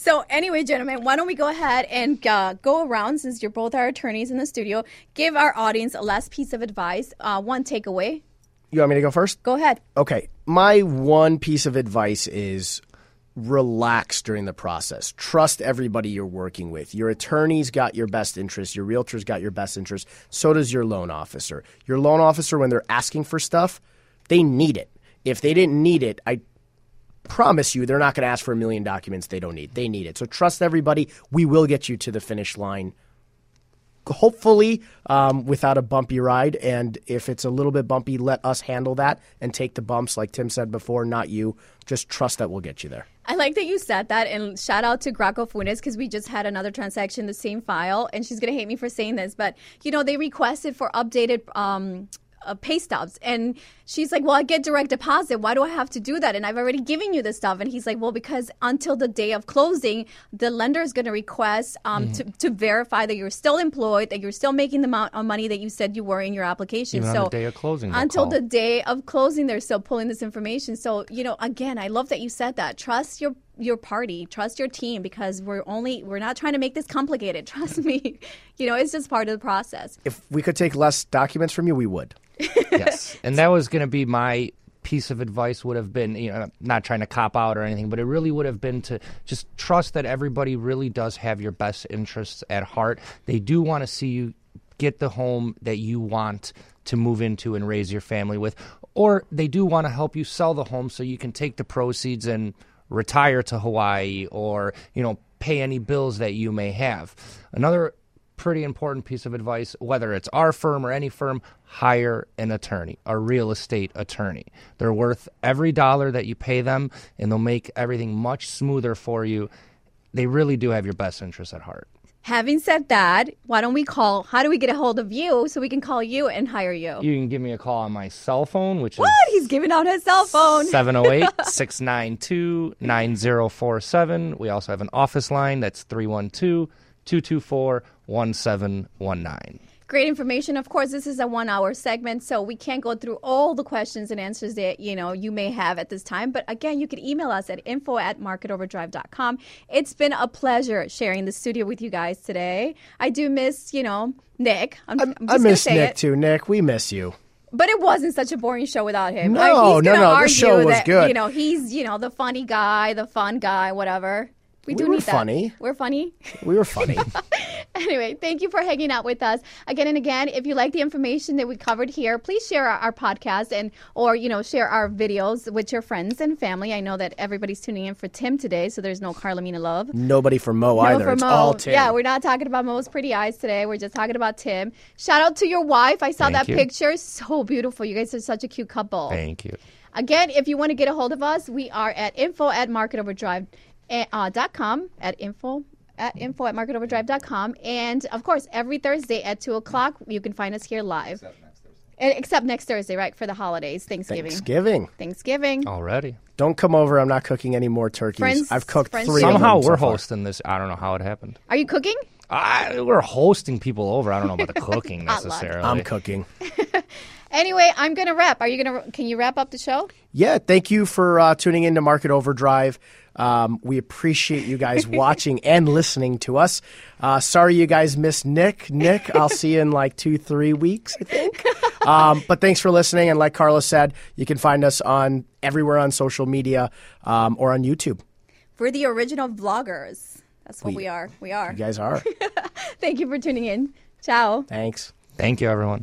So, anyway, gentlemen, why don't we go ahead and uh, go around since you're both our attorneys in the studio? Give our audience a last piece of advice, uh, one takeaway. you want me to go first? Go ahead. Okay. My one piece of advice is relax during the process. Trust everybody you're working with. Your attorney's got your best interest. Your realtor's got your best interest. So does your loan officer. Your loan officer, when they're asking for stuff, they need it. If they didn't need it, I promise you they're not going to ask for a million documents they don't need. They need it. So trust everybody. We will get you to the finish line hopefully um, without a bumpy ride. And if it's a little bit bumpy, let us handle that and take the bumps, like Tim said before, not you. Just trust that we'll get you there. I like that you said that, and shout out to Graco Funes because we just had another transaction, the same file, and she's gonna hate me for saying this, but you know they requested for updated um, uh, pay stubs, and she's like, "Well, I get direct deposit. Why do I have to do that? And I've already given you the stuff." And he's like, "Well, because until the day of closing, the lender is gonna request um, to, to verify that you're still employed, that you're still making the amount of money that you said you were in your application. Even so the day of closing, until call. the day of closing they're still pulling this information so you know again i love that you said that trust your your party trust your team because we're only we're not trying to make this complicated *laughs* trust me you know it's just part of the process If we could take less documents from you, we would. *laughs* yes. And that was going to be my piece of advice would have been, you know, not trying to cop out or anything, but it really would have been to just trust that everybody really does have your best interests at heart. They do want to see you get the home that you want to move into and raise your family with, or they do want to help you sell the home so you can take the proceeds and retire to Hawaii or, you know, pay any bills that you may have. Another pretty important piece of advice whether it's our firm or any firm hire an attorney a real estate attorney. They're worth every dollar that you pay them and they'll make everything much smoother for you. They really do have your best interests at heart Having said that, why don't we call? How do we get a hold of you so we can call you and hire you? you can give me a call on my cell phone which is what? He's giving out his cell phone. is 708-692-9047 we also have an office line that's 312-224-1719 Great information. Of course, this is a one-hour segment, so we can't go through all the questions and answers that you know you may have at this time. But again, you can email us at info at marketoverdrive.com. It's been a pleasure sharing the studio with you guys today. I do miss, you know, Nick. I'm, I'm just I miss Nick it. too. Nick, we miss you. But it wasn't such a boring show without him. No, he's no, no, Argue this show was that, good. You know, he's you know the funny guy, the fun guy, whatever. We, We do were need that. funny. We're funny. We were funny. *laughs* anyway, thank you for hanging out with us again and again. If you like the information that we covered here, please share our, our podcast and or you know share our videos with your friends and family. I know that everybody's tuning in for Tim today, so there's no Carlamina love. Nobody for Mo No, either. for it's Mo. all Tim. Yeah, we're not talking about Mo's pretty eyes today. We're just talking about Tim. Shout out to your wife. I saw Thank that you. picture. So beautiful. You guys are such a cute couple. thank you Again, if you want to get a hold of us, we are at info at marketoverdrive uh, dot com at info at info at marketoverdrive.com. And of course, every Thursday at 2 o'clock, you can find us here live. And, except next Thursday, right? For the holidays, Thanksgiving. Thanksgiving. Thanksgiving. already Don't come over. I'm not cooking any more turkeys. Friends- I've cooked friends three. do. of them somehow we're far. hosting this i don't know how it happened Are you cooking? I, we're hosting people over i don't know about the *laughs* cooking necessarily I'm cooking. *laughs* Anyway, I'm going to wrap. Are you going to, can you wrap up the show? Yeah, thank you for uh, tuning in to Market Overdrive. Um, we appreciate you guys *laughs* watching and listening to us. Uh, sorry you guys missed Nick. Nick, I'll see you in like two, three weeks, I think. *laughs* Um, but thanks for listening. And like Carlos said, you can find us on everywhere on social media um, or on YouTube. We're the original vloggers. That's what we are. We are. You guys are. *laughs* Thank you for tuning in. Ciao. Thanks. thank you everyone